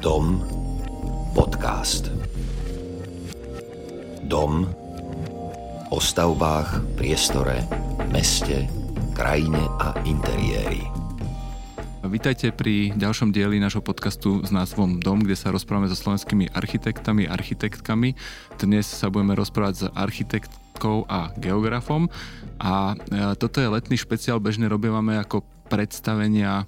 Dom podcast. Dom o stavbách, priestore, meste, krajine a interiéri. Vítajte pri ďalšom dieli nášho podcastu s názvom Dom, kde sa rozprávame so slovenskými architektami, architektkami. Dnes sa budeme rozprávať s architektkou a geografom a e, toto je letný špeciál, bežne robívame ako predstavenia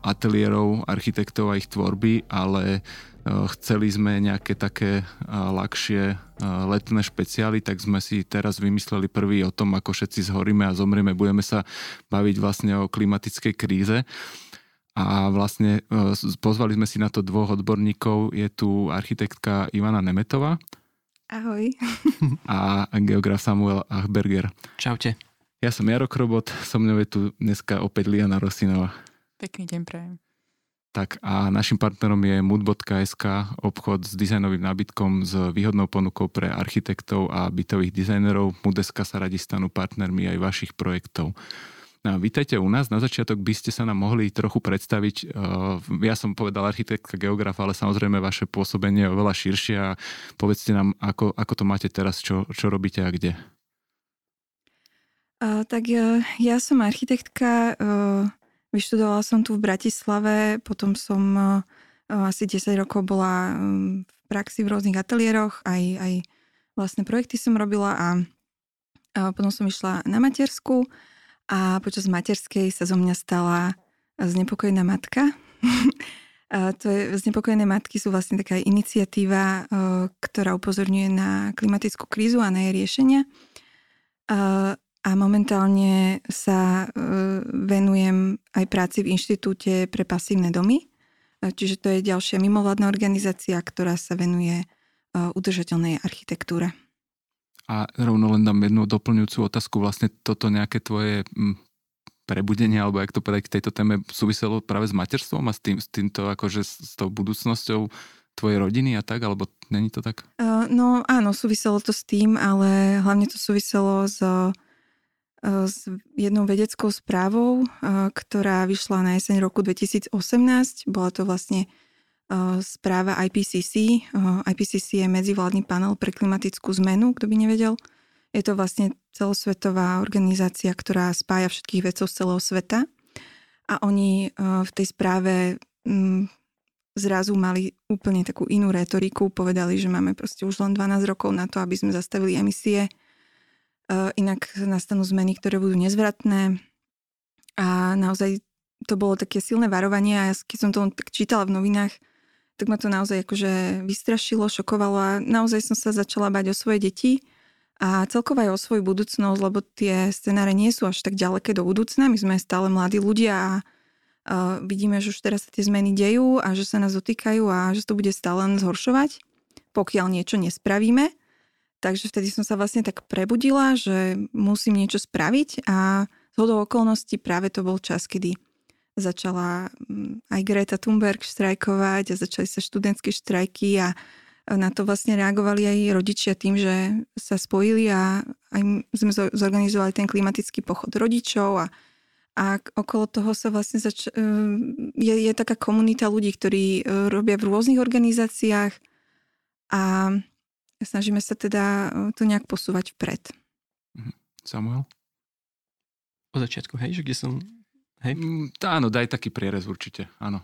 ateliérov architektov a ich tvorby, ale chceli sme nejaké také ľahšie letné špeciály, tak sme si teraz vymysleli prvý o tom, ako všetci zhoríme a zomrieme. Budeme sa baviť vlastne o klimatickej kríze. A vlastne pozvali sme si na to dvoch odborníkov. Je tu architektka Ivana Nemetová. Ahoj. A geograf Samuel Achberger. Čaute. Ja som Jaro Krobot, so mnou je tu dneska opäť Liana Rosinová. Pekný deň prajem. Tak a našim partnerom je mood.sk, obchod s dizajnovým nábytkom s výhodnou ponukou pre architektov a bytových dizajnerov. Mood.sk sa radi stanú partnermi aj vašich projektov. No, vítajte u nás. Na začiatok by ste sa nám mohli trochu predstaviť. Ja som povedal architektka, geograf, ale samozrejme vaše pôsobenie je oveľa širšie a povedzte nám, ako, ako to máte teraz, čo, čo robíte a kde. Uh, tak uh, ja som architektka, uh, vyštudovala som tu v Bratislave, potom som uh, asi 10 rokov bola v praxi v rôznych ateliéroch, aj, aj vlastné projekty som robila a uh, potom som išla na matersku a počas materskej sa zo mňa stala znepokojená matka. to je, znepokojené matky sú vlastne taká iniciatíva, ktorá upozorňuje na klimatickú krízu a na jej riešenia. A momentálne sa e, venujem aj práci v inštitúte pre pasívne domy. E, čiže to je ďalšia mimovládna organizácia, ktorá sa venuje e, udržateľnej architektúre. A rovno len dám jednu doplňujúcu otázku. Vlastne toto nejaké tvoje prebudenie, alebo jak to povedať k tejto téme, súviselo práve s materstvom a s, tým, s týmto, akože s tou budúcnosťou tvojej rodiny a tak, alebo není to tak? Uh, no áno, súviselo to s tým, ale hlavne to súviselo s Eh, s jednou vedeckou správou, eh, ktorá vyšla na jeseň roku 2018. Bola to vlastne eh, správa IPCC. IPCC je medzivládny panel pre klimatickú zmenu, kto by nevedel. Je to vlastne celosvetová organizácia, ktorá spája všetkých vedcov z celého sveta. A oni v tej správe mm, zrazu mali úplne takú inú retoriku. Povedali, že máme proste už len 12 rokov na to, aby sme zastavili emisie inak nastanú zmeny, ktoré budú nezvratné a naozaj to bolo také silné varovanie a keď som to tak čítala v novinách, tak ma to naozaj akože vystrašilo, šokovalo a naozaj som sa začala bať o svoje deti a celkovo aj o svoju budúcnosť, lebo tie scenáre nie sú až tak ďaleké do budúcna. My sme stále mladí ľudia a uh, vidíme, že už teraz sa tie zmeny dejú a že sa nás dotýkajú a že to bude stále len zhoršovať, pokiaľ niečo nespravíme. Takže vtedy som sa vlastne tak prebudila, že musím niečo spraviť a z hodou okolností práve to bol čas, kedy začala mm, aj Greta Thunberg štrajkovať a začali sa študentské štrajky a na to vlastne reagovali aj rodičia tým, že sa spojili a aj sme zorganizovali ten klimatický pochod rodičov a, a okolo toho sa vlastne zač- e, je, je taká komunita ľudí, ktorí e, robia v rôznych organizáciách a snažíme sa teda e, to nejak posúvať vpred. Mhm. Samuel? Od začiatku, hej, že kde som... Hej? Mm, tá, áno, daj taký prierez určite, áno.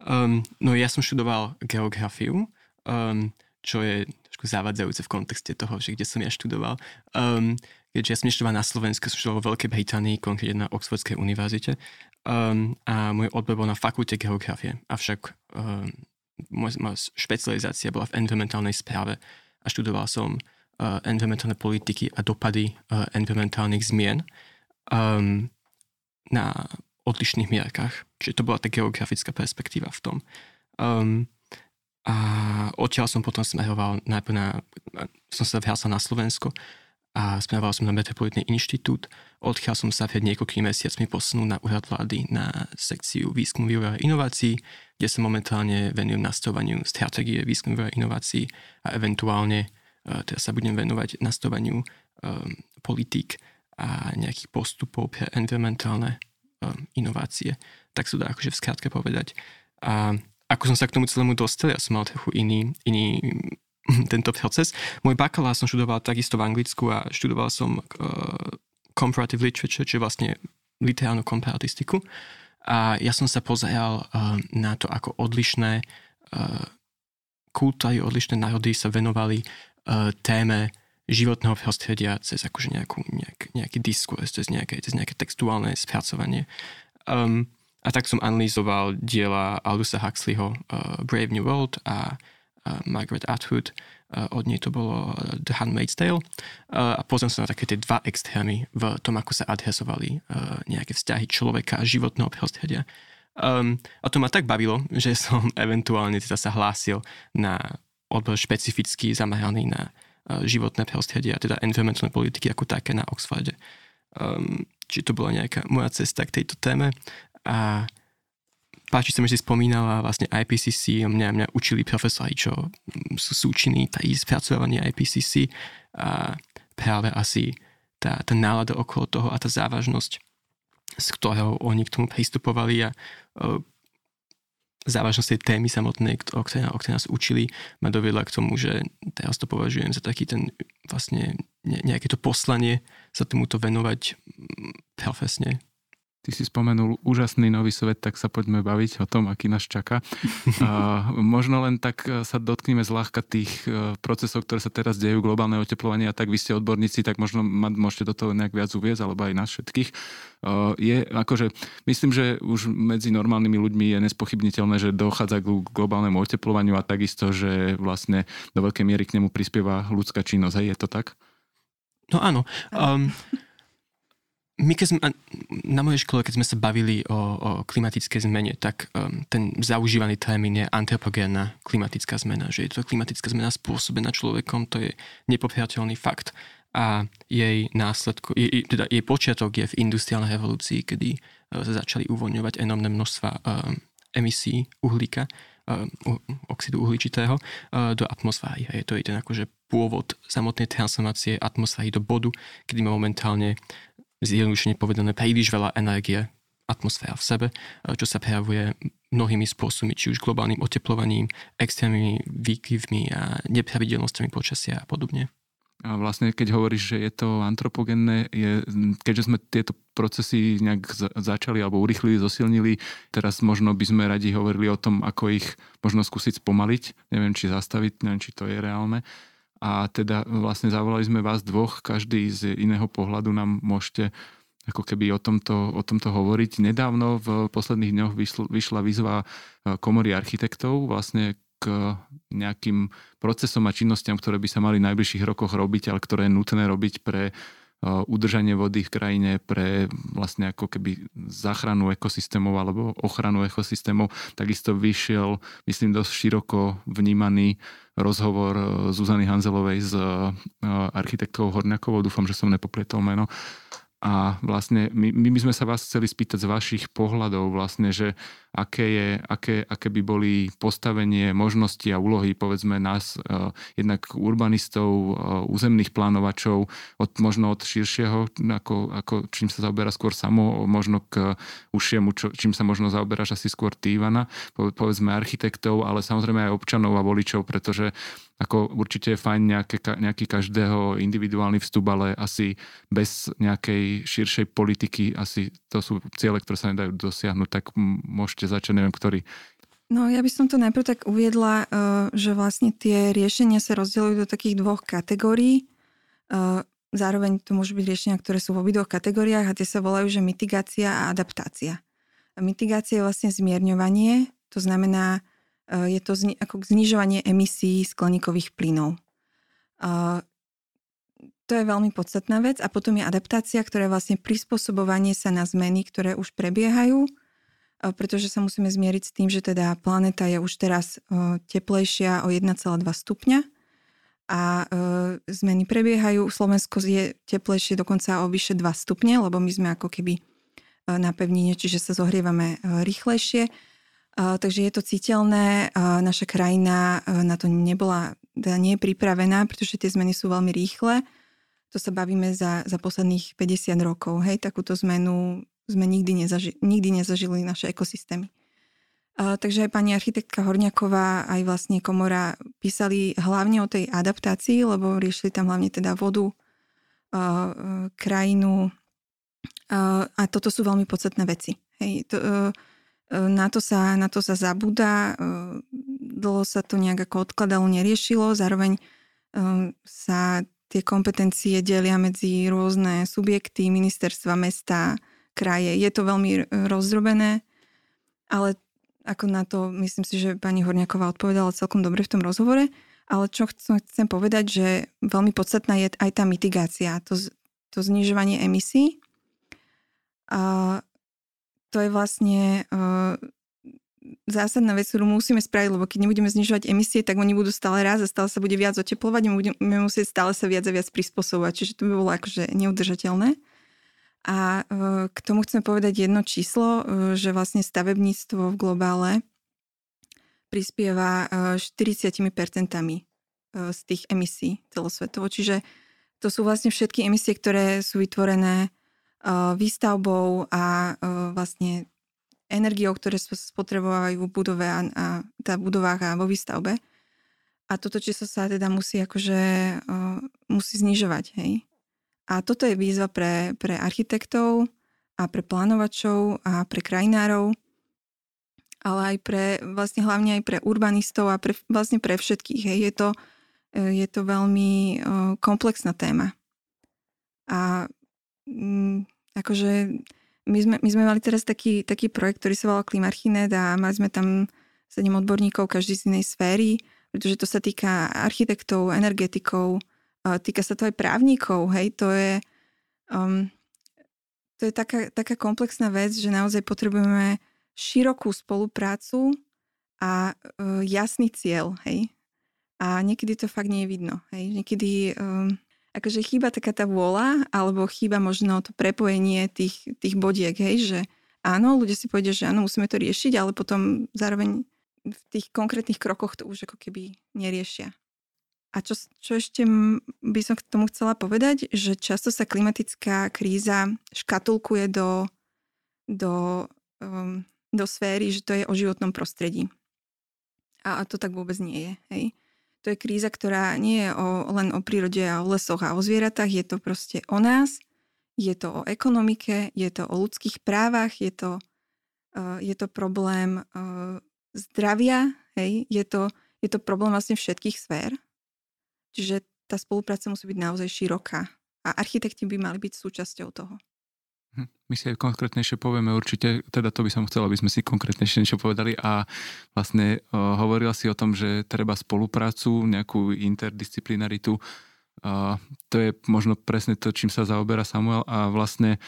Um, no ja som študoval geografiu, um, čo je trošku zavadzajúce v kontexte toho, že kde som ja študoval. Um, keďže ja som neštudoval na Slovensku, som študoval vo Veľkej Británii, konkrétne na Oxfordskej univerzite. Um, a môj odbor bol na fakulte geografie. Avšak um, moja špecializácia bola v environmentálnej správe a študoval som uh, environmentálne politiky a dopady uh, environmentálnych zmien um, na odlišných mierkach. Čiže to bola tá geografická perspektíva v tom. Um, a odtiaľ som potom smeroval najprv na, som sa vrátil na Slovensko a smeroval som na Metropolitný inštitút. Odkiaľ som sa pred niekoľkými mesiacmi posunul na úrad vlády na sekciu výskumu vývoja a inovácií, kde sa momentálne venujem nastavovaniu stratégie výskumu a inovácií a eventuálne uh, teraz sa budem venovať nastavovaniu um, politík a nejakých postupov pre environmentálne um, inovácie. Tak sa dá akože v skratke povedať. A ako som sa k tomu celému dostal, ja som mal trochu iný, iný tento proces. Môj bakalár som študoval takisto v Anglicku a študoval som uh, comparative literature, čiže vlastne literárnu komparatistiku. A ja som sa pozeral uh, na to, ako odlišné uh, kultúry, odlišné národy sa venovali uh, téme životného prostredia cez akože nejakú, nejak, nejaký diskurs, cez nejaké, cez nejaké textuálne spracovanie. Um, a tak som analyzoval diela Aldusa Huxleyho uh, Brave New World a uh, Margaret Atwood. Uh, od nej to bolo The Handmaid's Tale. Uh, a pozriem sa na také tie dva extrémy v tom, ako sa adresovali uh, nejaké vzťahy človeka a životného prostredia. Um, a to ma tak bavilo, že som eventuálne teda sa hlásil na odbor špecificky zameraný na životné prostredie, teda environmentálne politiky ako také na Oxforde. Um, či to bola nejaká moja cesta k tejto téme. A páči sa mi, že si spomínala vlastne IPCC, mňa, mňa učili profesori, čo sú súčinní tady spracovanie IPCC a práve asi tá, tá nálada okolo toho a tá závažnosť, s ktorou oni k tomu pristupovali a uh, závažnosť tej témy samotnej, o ktorej, o ktorej nás učili, ma dovedla k tomu, že teraz to považujem za taký ten vlastne nejaké to poslanie sa tomuto venovať profesne Ty si spomenul úžasný nový svet, tak sa poďme baviť o tom, aký nás čaká. A možno len tak e, sa dotkneme zľahka tých e, procesov, ktoré sa teraz dejú, globálne oteplovanie a tak vy ste odborníci, tak možno môžete do toho nejak viac uviezť, alebo aj nás všetkých. E, je akože, myslím, že už medzi normálnymi ľuďmi je nespochybniteľné, že dochádza k globálnemu oteplovaniu a takisto, že vlastne do veľkej miery k nemu prispieva ľudská činnosť. Hej, je to tak? No áno. Um, my keď sme, na mojej škole, keď sme sa bavili o, o klimatickej zmene, tak um, ten zaužívaný termín je antropogénna klimatická zmena, že je to klimatická zmena spôsobená človekom, to je nepopierateľný fakt. A jej následku, jej, teda jej počiatok je v industriálnej revolúcii, kedy uh, sa začali uvoľňovať enormné množstva um, emisí uhlíka, um, oxidu uhličitého uh, do atmosféry. Je to je ten akože pôvod samotnej transformácie atmosféry do bodu, kedy momentálne zjednodušene povedané príliš veľa energie atmosféra v sebe, čo sa prejavuje mnohými spôsobmi, či už globálnym oteplovaním, extrémnymi výkyvmi a nepravidelnosťami počasia a podobne. A vlastne, keď hovoríš, že je to antropogenné, je, keďže sme tieto procesy nejak začali alebo urychlili, zosilnili, teraz možno by sme radi hovorili o tom, ako ich možno skúsiť spomaliť, neviem, či zastaviť, neviem, či to je reálne a teda vlastne zavolali sme vás dvoch, každý z iného pohľadu nám môžete ako keby o tomto, o tomto hovoriť. Nedávno v posledných dňoch vyšla, vyšla výzva e, komory architektov vlastne k nejakým procesom a činnostiam, ktoré by sa mali v najbližších rokoch robiť, ale ktoré je nutné robiť pre udržanie vody v krajine, pre vlastne ako keby záchranu ekosystémov alebo ochranu ekosystémov. Takisto vyšiel, myslím, dosť široko vnímaný rozhovor Zuzany Hanzelovej s architektkou Horňakovou, dúfam, že som nepoplietol meno, a vlastne my, my sme sa vás chceli spýtať z vašich pohľadov vlastne, že aké, je, aké, aké by boli postavenie, možnosti a úlohy povedzme nás, uh, jednak urbanistov, uh, územných plánovačov, od, možno od širšieho, ako, ako čím sa zaoberá skôr samo, možno k užšiemu, čo, čím sa možno zaoberáš asi skôr ty, Ivana, povedzme architektov, ale samozrejme aj občanov a voličov, pretože ako určite je fajn nejaké, nejaký každého individuálny vstup, ale asi bez nejakej širšej politiky, asi to sú ciele, ktoré sa nedajú dosiahnuť, tak môžete začať, neviem, ktorý. No ja by som to najprv tak uviedla, eh, že vlastne tie riešenia sa rozdielujú do takých dvoch kategórií. Eh, zároveň to môžu byť riešenia, ktoré sú v obidvoch kategóriách a tie sa volajú, že mitigácia a adaptácia. Mitigácia je vlastne zmierňovanie, to znamená Eh, je to zni- ako znižovanie emisí skleníkových plynov. To je veľmi podstatná vec. A potom je adaptácia, ktorá je vlastne prispôsobovanie sa na zmeny, ktoré už prebiehajú, eh, pretože sa musíme zmieriť s tým, že teda planéta je už teraz teplejšia o 1,2 stupňa a zmeny prebiehajú. Slovensko je teplejšie dokonca o vyše 2 stupne, lebo my sme ako keby na pevnine, čiže sa zohrievame rýchlejšie takže je to citeľné. Naša krajina na to nebola, teda nie je pripravená, pretože tie zmeny sú veľmi rýchle. To sa bavíme za, za posledných 50 rokov. Hej, takúto zmenu sme nikdy, nezaži, nikdy nezažili naše ekosystémy. takže aj pani architektka Horniaková, aj vlastne komora písali hlavne o tej adaptácii, lebo riešili tam hlavne teda vodu, krajinu a toto sú veľmi podstatné veci. Hej, to, na, to sa, na to sa zabúda, dlho sa to nejak ako odkladalo, neriešilo, zároveň sa tie kompetencie delia medzi rôzne subjekty, ministerstva, mesta, kraje. Je to veľmi rozdrobené, ale ako na to myslím si, že pani Horniaková odpovedala celkom dobre v tom rozhovore. Ale čo chcem, chcem povedať, že veľmi podstatná je aj tá mitigácia, to, to znižovanie emisí. A to je vlastne uh, zásadná vec, ktorú musíme spraviť, lebo keď nebudeme znižovať emisie, tak oni budú stále raz a stále sa bude viac oteplovať a budeme musieť stále sa viac a viac prispôsobovať. Čiže to by bolo akože neudržateľné. A uh, k tomu chcem povedať jedno číslo, uh, že vlastne stavebníctvo v globále prispieva 40% z tých emisí celosvetovo. Čiže to sú vlastne všetky emisie, ktoré sú vytvorené výstavbou a vlastne energiou, ktoré spotrebovajú v budove a, a tá budovách a vo výstavbe. A toto číslo sa teda musí akože musí znižovať, hej. A toto je výzva pre, pre architektov a pre plánovačov a pre krajinárov, ale aj pre, vlastne hlavne aj pre urbanistov a pre, vlastne pre všetkých. Hej. Je, to, je to veľmi komplexná téma. A mm, akože my sme, my sme mali teraz taký, taký projekt, ktorý sa volal Klimarchinet a mali sme tam sedem odborníkov, každý z inej sféry, pretože to sa týka architektov, energetikov, týka sa to aj právnikov, hej, to je, um, to je taká, taká komplexná vec, že naozaj potrebujeme širokú spoluprácu a uh, jasný cieľ, hej. A niekedy to fakt nie je vidno, hej. Niekedy um, akože chýba taká tá vôľa, alebo chýba možno to prepojenie tých, tých bodiek, hej, že áno, ľudia si povedia, že áno, musíme to riešiť, ale potom zároveň v tých konkrétnych krokoch to už ako keby neriešia. A čo, čo ešte by som k tomu chcela povedať, že často sa klimatická kríza škatulkuje do, do um, do sféry, že to je o životnom prostredí. A to tak vôbec nie je. Hej. To je kríza, ktorá nie je o, len o prírode a o lesoch a o zvieratách, je to proste o nás, je to o ekonomike, je to o ľudských právach, je to, uh, je to problém uh, zdravia, hej, je to, je to problém vlastne všetkých sfér. Čiže tá spolupráca musí byť naozaj široká a architekti by mali byť súčasťou toho. Hm, my si aj konkrétnejšie povieme určite, teda to by som chcel, aby sme si konkrétnejšie niečo povedali a vlastne uh, hovorila si o tom, že treba spoluprácu, nejakú interdisciplinaritu. Uh, to je možno presne to, čím sa zaoberá Samuel a vlastne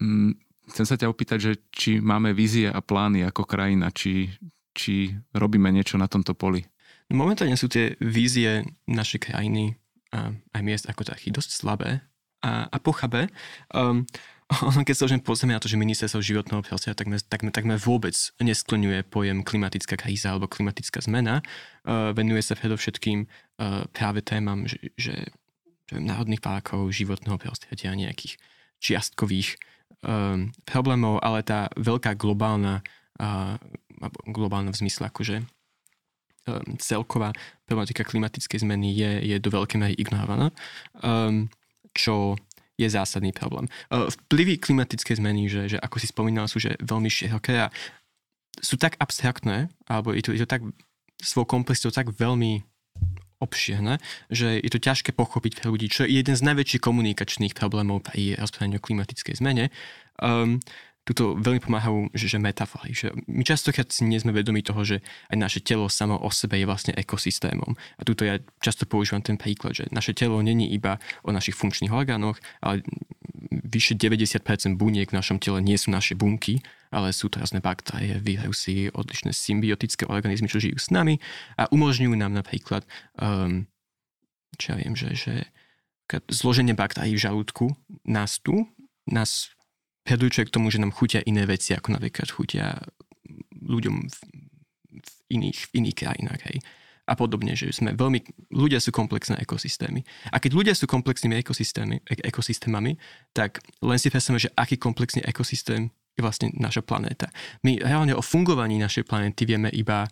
um, chcem sa ťa opýtať, že či máme vízie a plány ako krajina, či, či robíme niečo na tomto poli. Momentálne sú tie vízie našej krajiny a aj miest ako taký dosť slabé a, a pochabe. Um, ono, keď sa už pozrieme na to, že ministerstvo životného prostredia takmer, takmer, takmer vôbec neskloňuje pojem klimatická kríza alebo klimatická zmena, uh, venuje sa predovšetkým uh, práve témam, že, že, že národných parkov, životného prostredia, nejakých čiastkových um, problémov, ale tá veľká globálna, uh, globálna v zmysle akože celková problematika klimatickej zmeny je, je do veľkej miery ignorovaná, um, čo je zásadný problém. E, vplyvy klimatickej zmeny, že, že ako si spomínal, sú že veľmi široké a sú tak abstraktné, alebo je to, je to tak svoj komplexitou tak veľmi obširné, že je to ťažké pochopiť pre ľudí, čo je jeden z najväčších komunikačných problémov pri rozprávaniu o klimatickej zmene. Um, tuto veľmi pomáhajú, že, že metafory. Že my častokrát si nie sme vedomi toho, že aj naše telo samo o sebe je vlastne ekosystémom. A tuto ja často používam ten príklad, že naše telo není iba o našich funkčných orgánoch, ale vyše 90% buniek v našom tele nie sú naše bunky, ale sú to rôzne baktérie, vírusy, odlišné symbiotické organizmy, čo žijú s nami a umožňujú nám napríklad, um, čo ja viem, že, že zloženie baktérií v žalúdku nás tu, nás predurčuje k tomu, že nám chutia iné veci, ako napríklad chutia ľuďom v, v, iných, v iných krajinách. Hej. A podobne, že sme veľmi, ľudia sú komplexné ekosystémy. A keď ľudia sú komplexnými ekosystémy, ek, ekosystémami, tak len si predstavme, že aký komplexný ekosystém je vlastne naša planéta. My reálne o fungovaní našej planéty vieme iba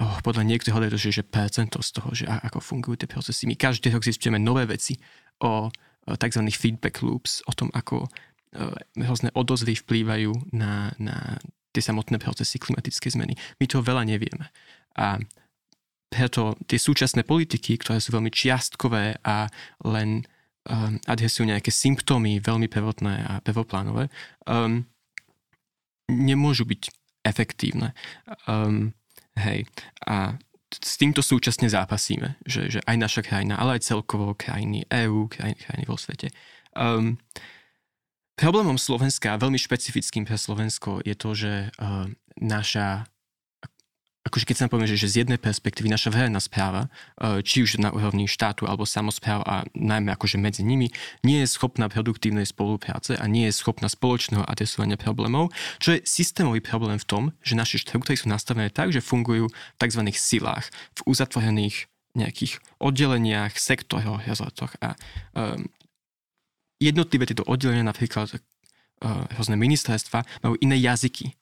oh, podľa niektorých hľadajú, že, že percento z toho, že ako fungujú tie procesy. My každý rok zistíme nové veci o, o tzv. feedback loops, o tom, ako rôzne odozvy vplývajú na, na tie samotné procesy klimatickej zmeny. My toho veľa nevieme. A preto tie súčasné politiky, ktoré sú veľmi čiastkové a len um, adresujú nejaké symptómy veľmi prvotné a prvoplánové, um, nemôžu byť efektívne. Um, hej. A s týmto súčasne zápasíme, že, že aj naša krajina, ale aj celkovo krajiny EÚ, krajiny, krajiny vo svete. Um, problémom Slovenska, veľmi špecifickým pre Slovensko, je to, že uh, naša akože keď sa nám že, že z jednej perspektívy naša verejná správa, e, či už na úrovni štátu alebo samozpráv a najmä akože medzi nimi, nie je schopná produktívnej spolupráce a nie je schopná spoločného adresovania problémov, čo je systémový problém v tom, že naše štruktúry sú nastavené tak, že fungujú v tzv. silách, v uzatvorených nejakých oddeleniach, sektoroch, rezortoch a um, jednotlivé tieto oddelenia, napríklad uh, rôzne ministerstva, majú iné jazyky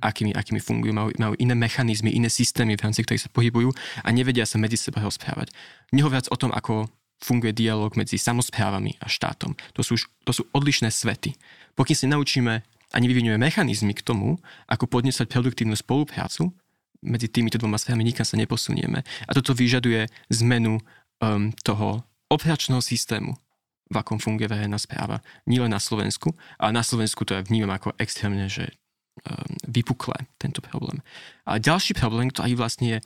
akými, akými fungujú, majú, majú iné mechanizmy, iné systémy, v rámci ktorých sa pohybujú a nevedia sa medzi seba rozprávať. Nehovoriac o tom, ako funguje dialog medzi samozprávami a štátom. To sú, to sú odlišné svety. Pokým si naučíme a nevyvinujeme mechanizmy k tomu, ako podnesať produktívnu spoluprácu, medzi týmito dvoma sférami nikam sa neposunieme. A toto vyžaduje zmenu um, toho operačného systému, v akom funguje verejná správa. len na Slovensku, ale na Slovensku to ja vnímam ako extrémne, že Ehm, vypukle tento problém. A ďalší problém, ktorý vlastne je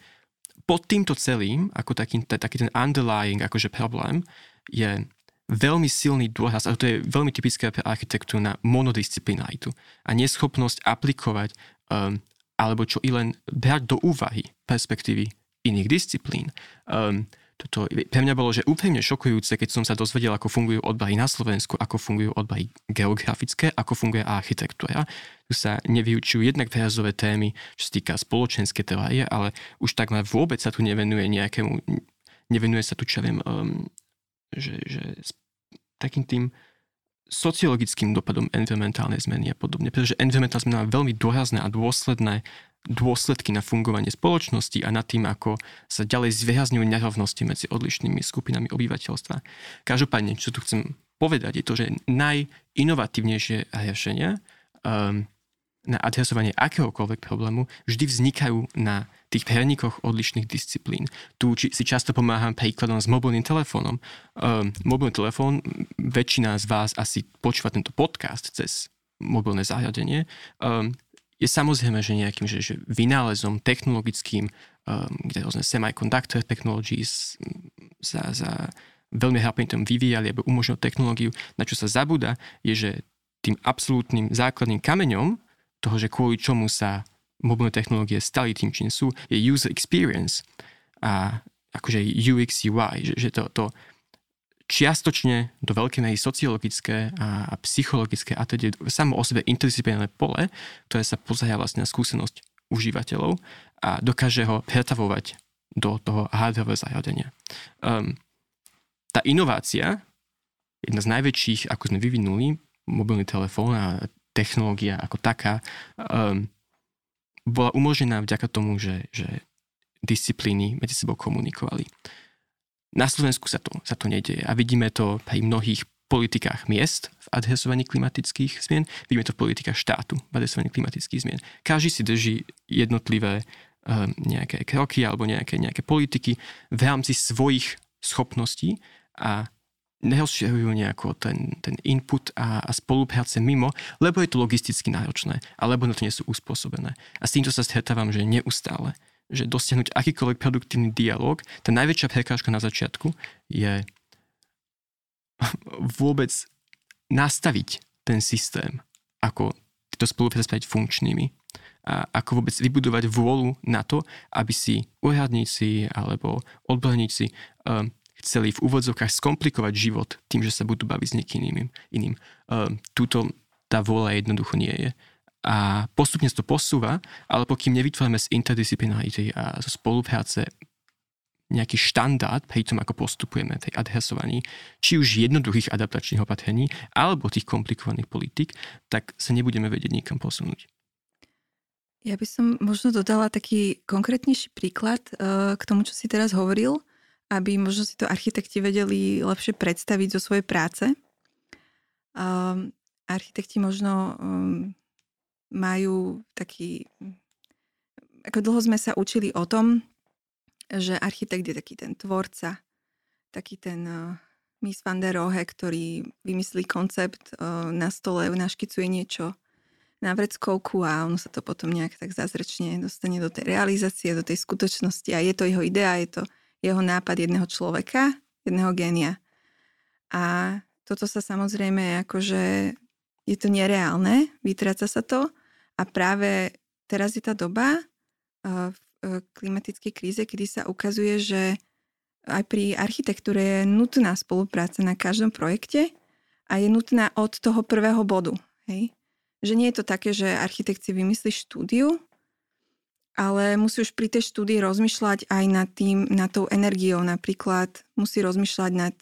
pod týmto celým, ako taký, taký ten underlying akože problém, je veľmi silný dôraz, a to je veľmi typické pre architektúru na monodisciplinaritu a neschopnosť aplikovať um, alebo čo i len brať do úvahy perspektívy iných disciplín. Um, toto pre mňa bolo, že úplne šokujúce, keď som sa dozvedel, ako fungujú odbahy na Slovensku, ako fungujú odbahy geografické, ako funguje architektúra. Tu sa nevyučujú jednak prejazové témy, čo sa týka spoločenské teórie, ale už takmer vôbec sa tu nevenuje nejakému, nevenuje sa tu, čo viem, um, že, že takým tým sociologickým dopadom environmentálnej zmeny a podobne, pretože environmentálna zmena má veľmi dôrazné a dôsledné dôsledky na fungovanie spoločnosti a nad tým, ako sa ďalej zvýrazňujú nerovnosti medzi odlišnými skupinami obyvateľstva. Každopádne, čo tu chcem povedať, je to, že najinovatívnejšie riešenia um, na adresovanie akéhokoľvek problému vždy vznikajú na tých prenikoch odlišných disciplín. Tu či, si často pomáham príkladom s mobilným telefónom. Um, mobilný telefón, väčšina z vás asi počúva tento podcast cez mobilné zariadenie. Um, je samozrejme, že nejakým že, že vynálezom technologickým, um, kde rôzne semiconductor technologies sa za veľmi tom vyvíjali, aby umožnil technológiu, na čo sa zabúda, je, že tým absolútnym základným kameňom toho, že kvôli čomu sa mobilné technológie stali tým, čím sú, je user experience a akože UX, UI, že, že to, to čiastočne do veľkej miery sociologické a, a psychologické a teda samo o sebe interdisciplinárne pole, ktoré sa pozerá vlastne na skúsenosť užívateľov a dokáže ho pretavovať do toho hardware zariadenia. Um, tá inovácia, jedna z najväčších, ako sme vyvinuli, mobilný telefón a technológia ako taká, um, bola umožnená vďaka tomu, že, že disciplíny medzi sebou komunikovali. Na Slovensku sa to, sa to nedieje a vidíme to pri mnohých politikách miest v adresovaní klimatických zmien, vidíme to v politikách štátu v adresovaní klimatických zmien. Každý si drží jednotlivé um, nejaké kroky alebo nejaké, nejaké politiky v rámci svojich schopností a nerozširujú nejako ten, ten input a, a spolupráce mimo, lebo je to logisticky náročné, alebo na to nie sú uspôsobené. A s týmto sa stretávam, že neustále že dosiahnuť akýkoľvek produktívny dialog, tá najväčšia prekážka na začiatku je vôbec nastaviť ten systém, ako tieto spolupráce spraviť funkčnými a ako vôbec vybudovať vôľu na to, aby si úradníci alebo odborníci um, chceli v úvodzovkách skomplikovať život tým, že sa budú baviť s niekým iným. Um, túto tá vôľa jednoducho nie je a postupne sa to posúva, ale pokým nevytvoríme z interdisciplinarity a zo spolupráce nejaký štandard pri tom, ako postupujeme tej adresovaní, či už jednoduchých adaptačných opatrení, alebo tých komplikovaných politik, tak sa nebudeme vedieť nikam posunúť. Ja by som možno dodala taký konkrétnejší príklad uh, k tomu, čo si teraz hovoril, aby možno si to architekti vedeli lepšie predstaviť zo svojej práce. Um, architekti možno um, majú taký... Ako dlho sme sa učili o tom, že architekt je taký ten tvorca, taký ten uh, Miss van der Rohe, ktorý vymyslí koncept, uh, na stole naškicuje niečo, na vreckovku a ono sa to potom nejak tak zázračne dostane do tej realizácie, do tej skutočnosti a je to jeho idea, je to jeho nápad jedného človeka, jedného génia. A toto sa samozrejme akože je to nereálne, vytráca sa to a práve teraz je tá doba v klimatickej kríze, kedy sa ukazuje, že aj pri architektúre je nutná spolupráca na každom projekte a je nutná od toho prvého bodu. Hej? že nie je to také, že architekt si vymyslí štúdiu, ale musí už pri tej štúdii rozmýšľať aj nad tým, nad tou energiou. Napríklad musí rozmýšľať nad,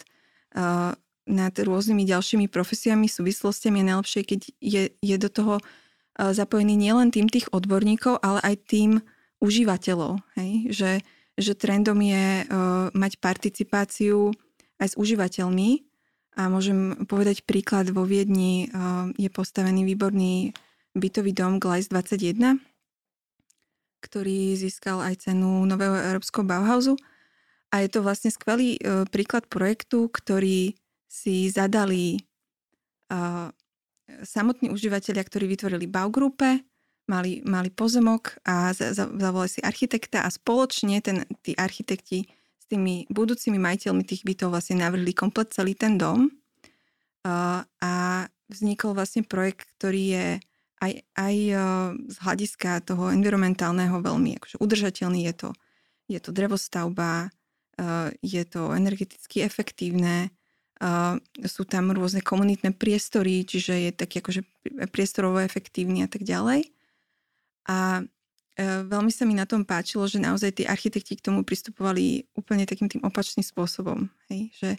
uh, nad rôznymi ďalšími profesiami, súvislostiami. Je najlepšie, keď je, je do toho uh, zapojený nielen tým tých odborníkov, ale aj tým užívateľov. Hej? Že, že trendom je uh, mať participáciu aj s užívateľmi a môžem povedať príklad, vo Viedni je postavený výborný bytový dom Gleis 21, ktorý získal aj cenu Nového európskeho Bauhausu. A je to vlastne skvelý e, príklad projektu, ktorý si zadali samotní užívateľia, ktorí vytvorili Baugruppe, mali, mali pozemok a zavolali si architekta a spoločne ten, tí architekti tými budúcimi majiteľmi tých bytov vlastne navrhli komplet celý ten dom a vznikol vlastne projekt, ktorý je aj, aj z hľadiska toho environmentálneho veľmi akože udržateľný. Je to, je to drevostavba, je to energeticky efektívne, sú tam rôzne komunitné priestory, čiže je taký akože priestorovo efektívny a tak ďalej. A E, veľmi sa mi na tom páčilo, že naozaj tí architekti k tomu pristupovali úplne takým tým opačným spôsobom. Hej? Že,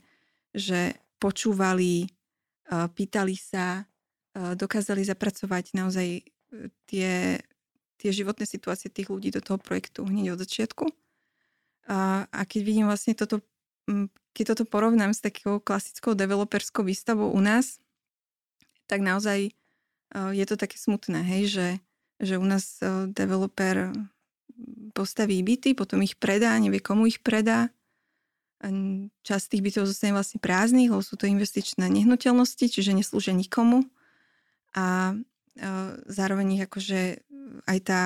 že počúvali, e, pýtali sa, e, dokázali zapracovať naozaj tie, tie životné situácie tých ľudí do toho projektu hneď od začiatku. A keď vidím vlastne toto, keď toto porovnám s takou klasickou developerskou výstavou u nás, tak naozaj je to také smutné, hej, že že u nás e, developer postaví byty, potom ich predá, nevie komu ich predá. Časť tých bytov zostane vlastne prázdnych, lebo sú to investičné nehnuteľnosti, čiže neslúžia nikomu. A e, zároveň ich akože aj tá,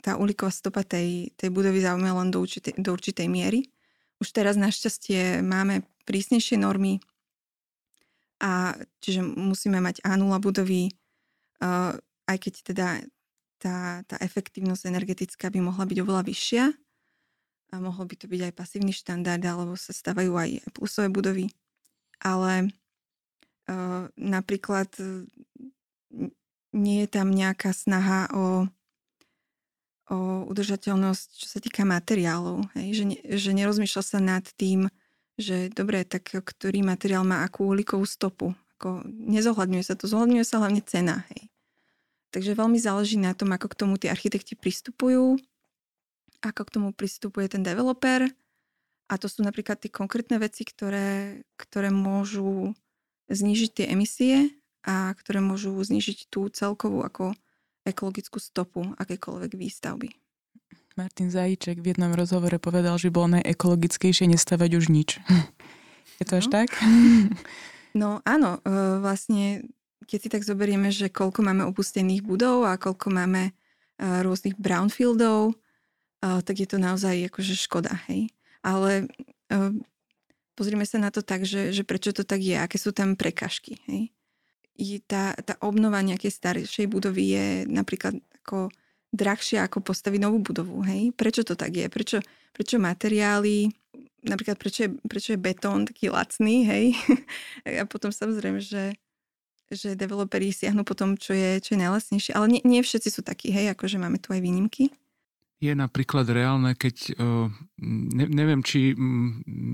tá uliková stopa tej, tej budovy zaujíma len do určitej, do určitej miery. Už teraz našťastie máme prísnejšie normy a čiže musíme mať A0 budovy, e, aj keď teda tá, tá efektívnosť energetická by mohla byť oveľa vyššia. A mohol by to byť aj pasívny štandard, alebo sa stávajú aj plusové budovy. Ale uh, napríklad uh, nie je tam nejaká snaha o, o udržateľnosť, čo sa týka materiálov. Hej? Že, ne, že nerozmýšľa sa nad tým, že dobre, tak ktorý materiál má akú uhlíkovú stopu. Ako, nezohľadňuje sa to, zohľadňuje sa hlavne cena. Hej? Takže veľmi záleží na tom, ako k tomu tí architekti pristupujú, ako k tomu pristupuje ten developer. A to sú napríklad tie konkrétne veci, ktoré, ktoré môžu znížiť tie emisie a ktoré môžu znížiť tú celkovú ako ekologickú stopu akékoľvek výstavby. Martin Zajíček v jednom rozhovore povedal, že bolo najekologickejšie nestavať už nič. Je to až no. tak? No áno, e, vlastne keď si tak zoberieme, že koľko máme opustených budov a koľko máme uh, rôznych brownfieldov, uh, tak je to naozaj akože škoda, hej. Ale pozrime sa na to tak, že, že prečo to tak je, aké sú tam prekažky, hej. I tá, tá obnova nejakej staršej budovy je napríklad ako drahšia ako postaviť novú budovu, hej. Prečo to tak je? Prečo, prečo materiály, napríklad prečo je, prečo je betón taký lacný, hej. a potom samozrejme, že že developeri siahnu po tom, čo je, čo je najlasnejšie. Ale nie, nie všetci sú takí, hej, akože máme tu aj výnimky. Je napríklad reálne, keď ne, neviem, či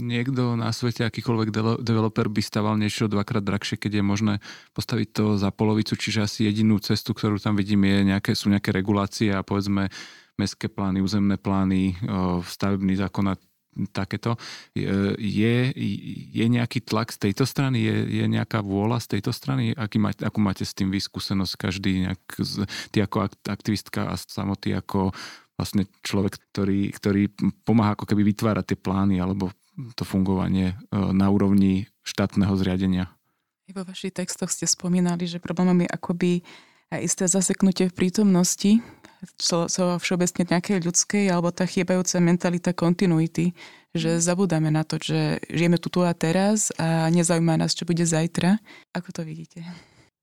niekto na svete, akýkoľvek developer by staval niečo dvakrát drahšie, keď je možné postaviť to za polovicu, čiže asi jedinú cestu, ktorú tam vidím, je nejaké, sú nejaké regulácie a povedzme mestské plány, územné plány, stavebný zákon a takéto. Je, je nejaký tlak z tejto strany? Je, je nejaká vôľa z tejto strany? Aký má, akú máte s tým vyskúsenosť každý, nejak, ty ako aktivistka a samoty ako vlastne človek, ktorý, ktorý pomáha ako keby vytvárať tie plány alebo to fungovanie e, na úrovni štátneho zriadenia. Vo vašich textoch ste spomínali, že problémom je akoby isté zaseknutie v prítomnosti, čo, všeobecne nejakej ľudskej, alebo tá chýbajúca mentalita kontinuity, že mhm. zabudáme na to, že žijeme tu, tu a teraz a nezaujíma nás, čo bude zajtra. Ako to vidíte?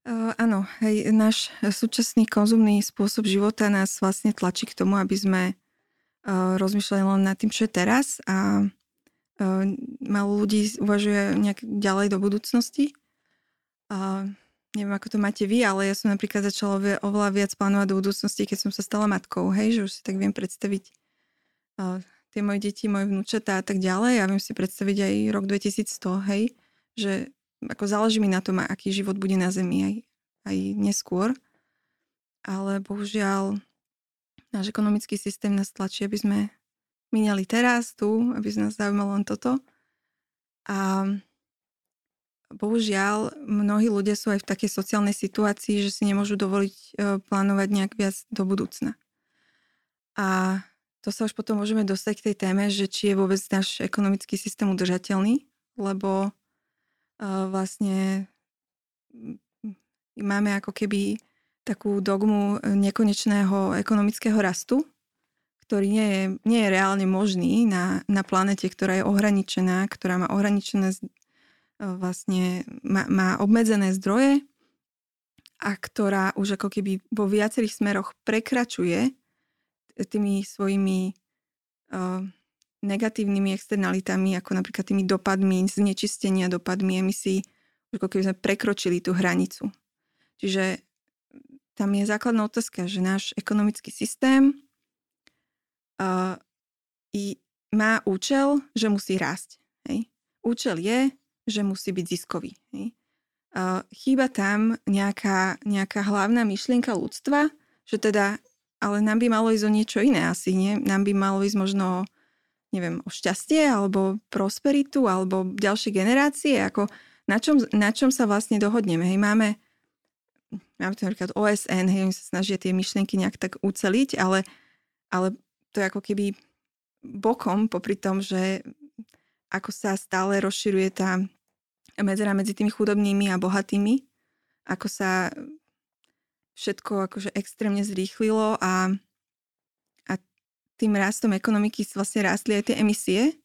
Áno, hej, náš súčasný konzumný spôsob života nás vlastne tlačí k tomu, aby sme uh, rozmýšľali len nad tým, čo je teraz a uh, malo ľudí uvažuje nejak ďalej do budúcnosti. Uh, neviem, ako to máte vy, ale ja som napríklad začala oveľa viac plánovať do budúcnosti, keď som sa stala matkou, hej, že už si tak viem predstaviť tie moje deti, moje vnúčatá a tak ďalej. Ja viem si predstaviť aj rok 2100, hej, že ako záleží mi na tom, aký život bude na Zemi aj, aj neskôr. Ale bohužiaľ náš ekonomický systém nás tlačí, aby sme minali teraz tu, aby nás zaujímalo len toto. A bohužiaľ mnohí ľudia sú aj v takej sociálnej situácii, že si nemôžu dovoliť e, plánovať nejak viac do budúcna. A to sa už potom môžeme dostať k tej téme, že či je vôbec náš ekonomický systém udržateľný, lebo vlastne máme ako keby takú dogmu e, nekonečného ekonomického rastu, ktorý nie je, nie je reálne možný na, na planete, ktorá je ohraničená, ktorá má ohraničené e, vlastne má, má obmedzené zdroje a ktorá už ako keby vo viacerých smeroch prekračuje tými svojimi uh, negatívnymi externalitami, ako napríklad tými dopadmi znečistenia, dopadmi emisí, ako keby sme prekročili tú hranicu. Čiže tam je základná otázka, že náš ekonomický systém uh, i má účel, že musí rásť. Hej? Účel je, že musí byť ziskový. Hej? Uh, chýba tam nejaká, nejaká hlavná myšlienka ľudstva, že teda, ale nám by malo ísť o niečo iné asi, nie? Nám by malo ísť možno neviem, o šťastie alebo prosperitu alebo ďalšie generácie, ako na čom, na čom sa vlastne dohodneme. Hej, máme, máme to napríklad OSN, hej, oni sa snažia tie myšlienky nejak tak uceliť, ale, ale to je ako keby bokom, popri tom, že ako sa stále rozširuje tá medzera medzi tými chudobnými a bohatými, ako sa všetko akože extrémne zrýchlilo a tým rastom ekonomiky vlastne rástli aj tie emisie.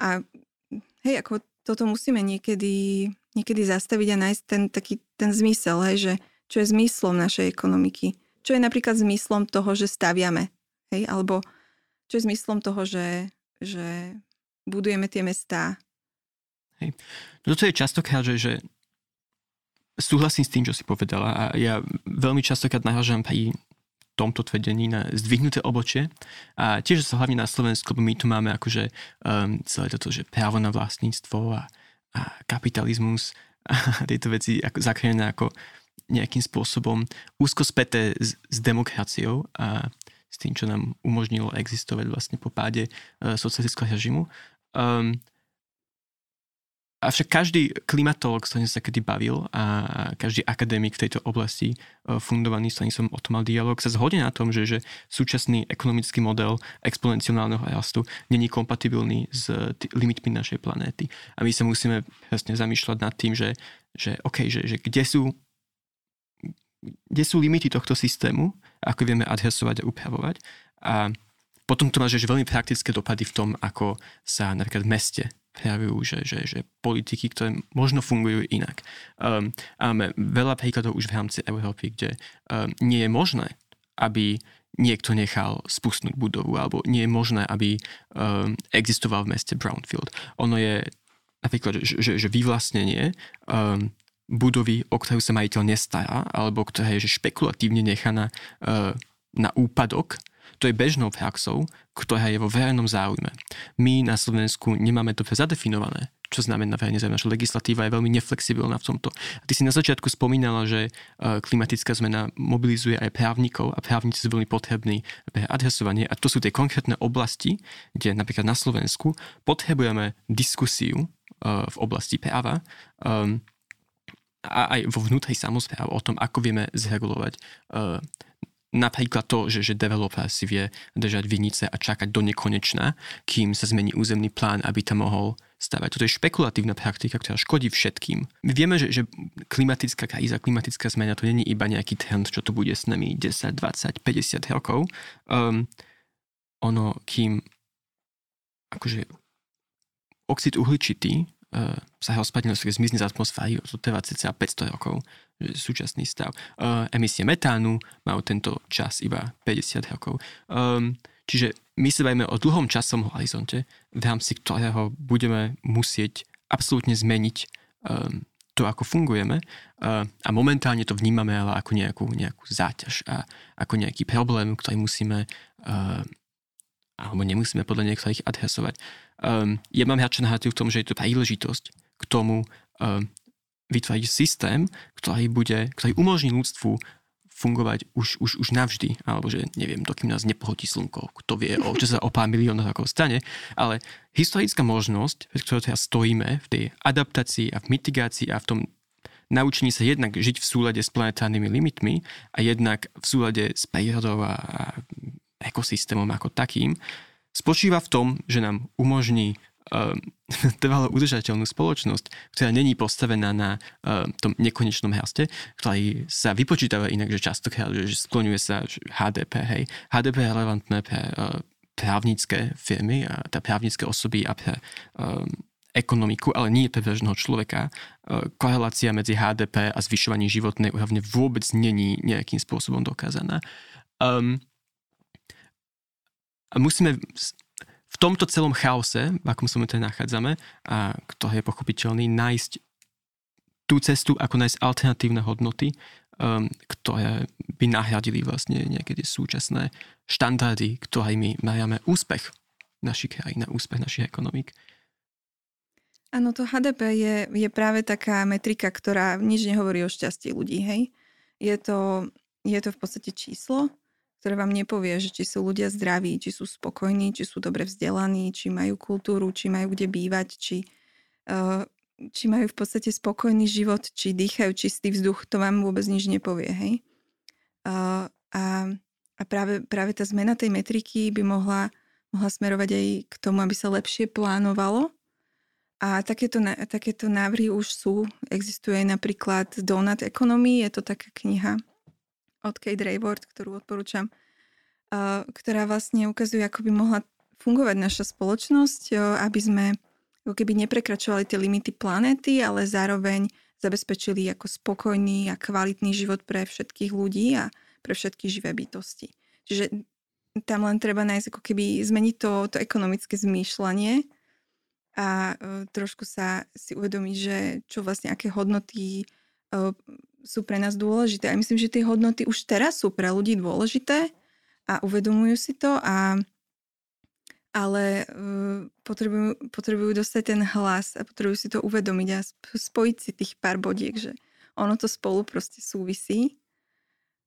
A hej, ako toto musíme niekedy, niekedy zastaviť a nájsť ten, taký, ten zmysel, hej, že čo je zmyslom našej ekonomiky. Čo je napríklad zmyslom toho, že staviame, hej, alebo čo je zmyslom toho, že, že budujeme tie mestá. Hej. No toto je častokrát, že, že súhlasím s tým, čo si povedala a ja veľmi častokrát nahážam pri tomto tvrdení na zdvihnuté obočie. A tiež sa hlavne na Slovensku, my tu máme akože um, celé toto, že právo na vlastníctvo a, a kapitalizmus a tieto veci ako zakrenené ako nejakým spôsobom úzko späté s, s demokraciou a s tým, čo nám umožnilo existovať vlastne po páde uh, socialistického režimu. Um, Avšak každý klimatolog, s sa kedy bavil a každý akadémik v tejto oblasti e, fundovaný, s som o tom mal dialog, sa zhodne na tom, že, že súčasný ekonomický model exponenciálneho rastu není kompatibilný s t- limitmi našej planéty. A my sa musíme vlastne zamýšľať nad tým, že, že, okay, že, že kde sú kde sú limity tohto systému, ako vieme adresovať a upravovať. A potom to má že veľmi praktické dopady v tom, ako sa napríklad v meste prejavujú, že, že, že politiky, ktoré možno fungujú inak. Um, máme veľa príkladov už v rámci Európy, kde um, nie je možné, aby niekto nechal spustnúť budovu, alebo nie je možné, aby um, existoval v meste Brownfield. Ono je napríklad, že, že, že vyvlastnenie um, budovy, o ktorú sa majiteľ nestará, alebo ktorá je že špekulatívne nechaná uh, na úpadok, To je bežnou praxou, ktorá je vo verejnom záujme. My na Slovensku nemáme to zadefinované, čo znamená verejne záujem. Naša legislatíva je veľmi neflexibilná v tomto. A ty si na začiatku spomínala, že e, klimatická zmena mobilizuje aj právnikov a právnici sú veľmi potrební pre adresovanie. A to sú tie konkrétne oblasti, kde napríklad na Slovensku potrebujeme diskusiu e, v oblasti práva um, a aj vo vnútri samozpráv o tom, ako vieme zregulovať napríklad to, že, že developer si vie držať vinice a čakať do nekonečna, kým sa zmení územný plán, aby tam mohol stavať. Toto je špekulatívna praktika, ktorá škodí všetkým. My vieme, že, že klimatická kríza, klimatická zmena to není iba nejaký trend, čo tu bude s nami 10, 20, 50 rokov. Um, ono, kým akože oxid uhličitý uh, sa rozpadne, zmizne z atmosféry, to trvá cca 500 rokov súčasný stav. Uh, emisie metánu majú tento čas iba 50 rokov. Um, čiže my sa bavíme o dlhom časom horizonte, v rámci ktorého budeme musieť absolútne zmeniť um, to, ako fungujeme uh, a momentálne to vnímame ale ako nejakú, nejakú záťaž a ako nejaký problém, ktorý musíme alebo nemusíme podľa niektorých adresovať. Um, ja mám radšej v tom, že je to príležitosť k tomu um, vytvoriť systém, ktorý, bude, ktorý umožní ľudstvu fungovať už, už, už navždy, alebo že neviem, dokým nás nepohodí slnko, kto vie, o, čo sa o pár miliónov rokov stane, ale historická možnosť, v ktorej teraz stojíme, v tej adaptácii a v mitigácii a v tom naučení sa jednak žiť v súlade s planetárnymi limitmi a jednak v súlade s prírodou a, a ekosystémom ako takým, spočíva v tom, že nám umožní uh, trvalo udržateľnú spoločnosť, ktorá není postavená na uh, tom nekonečnom raste, ktorý sa vypočítava inak, že častokrát, že, skloňuje sa HDP, hej. HDP je relevantné pre uh, právnické firmy a tá právnické osoby a pre um, ekonomiku, ale nie pre bežného človeka. Uh, korelácia medzi HDP a zvyšovaním životnej úrovne vôbec není nejakým spôsobom dokázaná. Um, a musíme v tomto celom chaose, v akom sa momentálne nachádzame, a ktorý je pochopiteľný, nájsť tú cestu, ako nájsť alternatívne hodnoty, um, ktoré by nahradili vlastne tie súčasné štandardy, ktorými meriame úspech našich krajín a úspech našich ekonomík. Áno, to HDP je, je práve taká metrika, ktorá nič nehovorí o šťastí ľudí, hej? Je to, je to v podstate číslo, ktoré vám nepovie, že či sú ľudia zdraví, či sú spokojní, či sú dobre vzdelaní, či majú kultúru, či majú kde bývať, či, uh, či majú v podstate spokojný život, či dýchajú čistý vzduch, to vám vôbec nič nepovie, hej. Uh, a a práve, práve tá zmena tej metriky by mohla, mohla smerovať aj k tomu, aby sa lepšie plánovalo. A takéto, takéto návrhy už sú. Existuje aj napríklad Donut Economy, je to taká kniha, od Kate Rayward, ktorú odporúčam, ktorá vlastne ukazuje, ako by mohla fungovať naša spoločnosť, aby sme ako keby neprekračovali tie limity planéty, ale zároveň zabezpečili ako spokojný a kvalitný život pre všetkých ľudí a pre všetky živé bytosti. Čiže tam len treba nájsť ako keby zmeniť to, to ekonomické zmýšľanie a trošku sa si uvedomiť, že čo vlastne, aké hodnoty sú pre nás dôležité. A myslím, že tie hodnoty už teraz sú pre ľudí dôležité a uvedomujú si to, a, ale uh, potrebujú, potrebujú dostať ten hlas a potrebujú si to uvedomiť a spojiť si tých pár bodiek, že ono to spolu proste súvisí,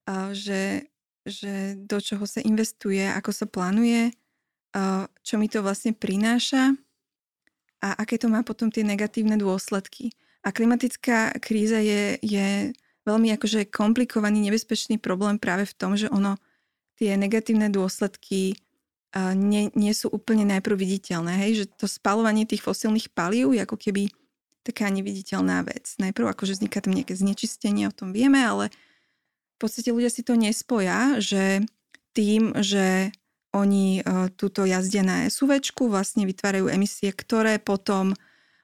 a že, že do čoho sa investuje, ako sa plánuje, a čo mi to vlastne prináša a aké to má potom tie negatívne dôsledky. A klimatická kríza je, je veľmi akože komplikovaný, nebezpečný problém práve v tom, že ono tie negatívne dôsledky nie, nie sú úplne najprv viditeľné. Hej? Že to spalovanie tých fosílnych palív je ako keby taká neviditeľná vec. Najprv akože vzniká tam nejaké znečistenie, o tom vieme, ale v podstate ľudia si to nespoja, že tým, že oni uh, túto jazdia na SUVčku, vlastne vytvárajú emisie, ktoré potom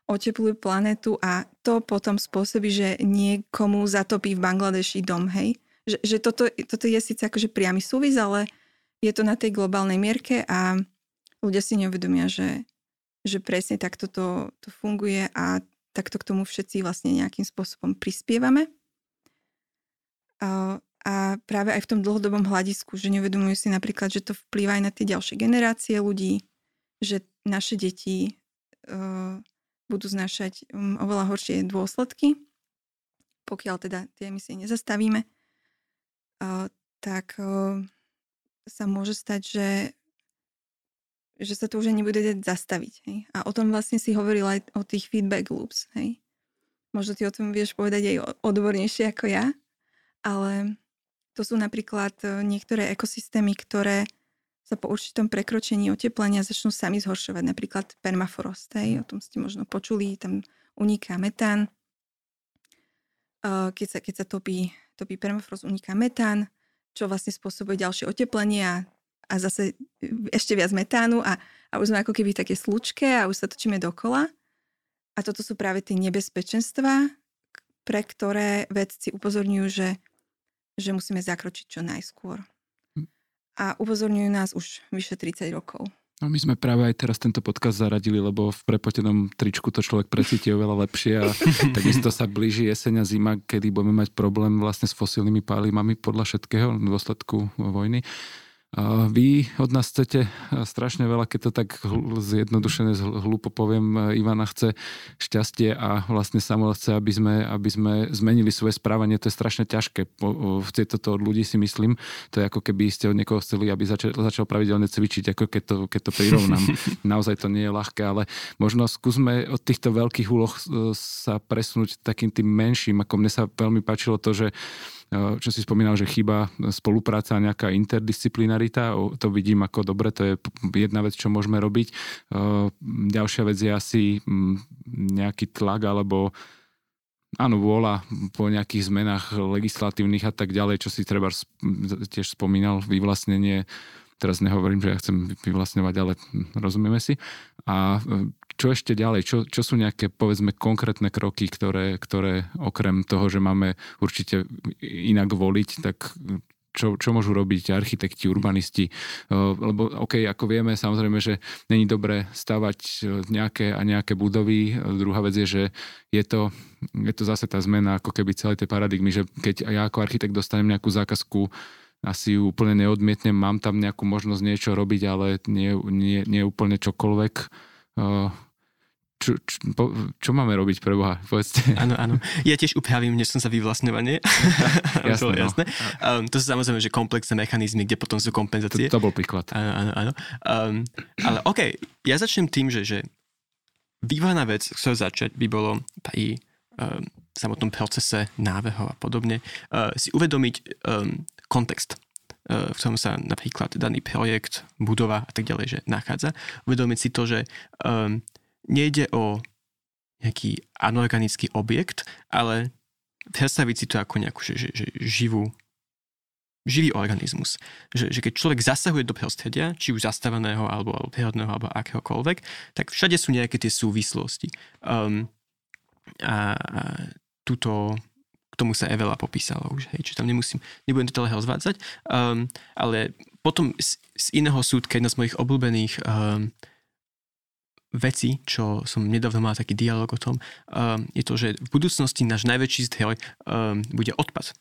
oteplujú planetu a to potom spôsobí, že niekomu zatopí v Bangladeši dom, hej? Že, že toto, toto je síce akože priamy súvis, ale je to na tej globálnej mierke a ľudia si neuvedomia, že, že presne takto to, to funguje a takto k tomu všetci vlastne nejakým spôsobom prispievame. A, a práve aj v tom dlhodobom hľadisku, že neuvedomujú si napríklad, že to vplýva aj na tie ďalšie generácie ľudí, že naše deti uh, budú znášať um, oveľa horšie dôsledky, pokiaľ teda tie emisie nezastavíme, tak sa môže stať, že že sa to už nebude dať zastaviť. Hej? A o tom vlastne si hovorila aj o tých feedback loops. Hej? Možno ty o tom vieš povedať aj odbornejšie ako ja, ale to sú napríklad e, niektoré ekosystémy, ktoré sa po určitom prekročení oteplenia začnú sami zhoršovať. Napríklad permafrost, o tom ste možno počuli, tam uniká metán. Keď sa, keď sa topí, topí permafrost, uniká metán, čo vlastne spôsobuje ďalšie oteplenie a a zase ešte viac metánu a, a už sme ako keby také slučke a už sa točíme dokola. A toto sú práve tie nebezpečenstvá, pre ktoré vedci upozorňujú, že, že musíme zakročiť čo najskôr. A upozorňujú nás už vyše 30 rokov. No my sme práve aj teraz tento podcast zaradili, lebo v prepotenom tričku to človek precíti oveľa lepšie a takisto sa blíži jeseň a zima, kedy budeme mať problém vlastne s fosílnymi pálivami podľa všetkého v dôsledku vojny. Vy od nás chcete strašne veľa, keď to tak zjednodušené, hlúpo poviem, Ivana chce šťastie a vlastne Samuel chce, aby sme, aby sme zmenili svoje správanie. To je strašne ťažké. Chcete to od ľudí, si myslím. To je ako keby ste od niekoho chceli, aby začal, začal pravidelne cvičiť, ako keď to, keď to prirovnám. Naozaj to nie je ľahké, ale možno skúsme od týchto veľkých úloh sa presunúť takým tým menším, ako mne sa veľmi páčilo to, že čo si spomínal, že chýba spolupráca, nejaká interdisciplinarita, to vidím ako dobre, to je jedna vec, čo môžeme robiť. Ďalšia vec je asi nejaký tlak alebo áno, vôľa po nejakých zmenách legislatívnych a tak ďalej, čo si treba tiež spomínal, vyvlastnenie teraz nehovorím, že ja chcem vyvlastňovať, ale rozumieme si. A čo ešte ďalej? Čo, čo sú nejaké, povedzme, konkrétne kroky, ktoré, ktoré okrem toho, že máme určite inak voliť, tak čo, čo môžu robiť architekti, urbanisti. Lebo, OK, ako vieme, samozrejme, že není dobré stavať nejaké a nejaké budovy. Druhá vec je, že je to, je to zase tá zmena ako keby celej tej paradigmy, že keď ja ako architekt dostanem nejakú zákazku, asi ju úplne neodmietnem, mám tam nejakú možnosť niečo robiť, ale nie, nie, nie úplne čokoľvek čo, čo, čo máme robiť pre Boha? Povedzte. Áno, áno. Ja tiež upravím, než som sa vyvlastňovanie. jasné, to, no. jasné. Um, to sú samozrejme, že komplexné mechanizmy, kde potom sú kompenzácie. To, to bol príklad. Áno, áno, áno. Um, ale OK, ja začnem tým, že, že výborná vec, ktorú začať by bolo pri um, samotnom procese návehov a podobne, uh, si uvedomiť um, kontext v ktorom sa napríklad daný projekt, budova a tak ďalej, že nachádza. Uvedomiť si to, že um, nejde o nejaký anorganický objekt, ale predstaviť si to ako nejakú že, že, že živú živý organizmus. Že, že keď človek zasahuje do prostredia, či už zastaveného, alebo, alebo prírodného, alebo akéhokoľvek, tak všade sú nejaké tie súvislosti. Um, a, a túto, k tomu sa Evela popísala už, hej, čiže tam nemusím, nebudem to celého zvádzať, um, ale potom z, z iného súdka, jedna z mojich obľúbených um, veci, čo som nedávno mal taký dialog o tom, um, je to, že v budúcnosti náš najväčší zdroj um, bude odpad.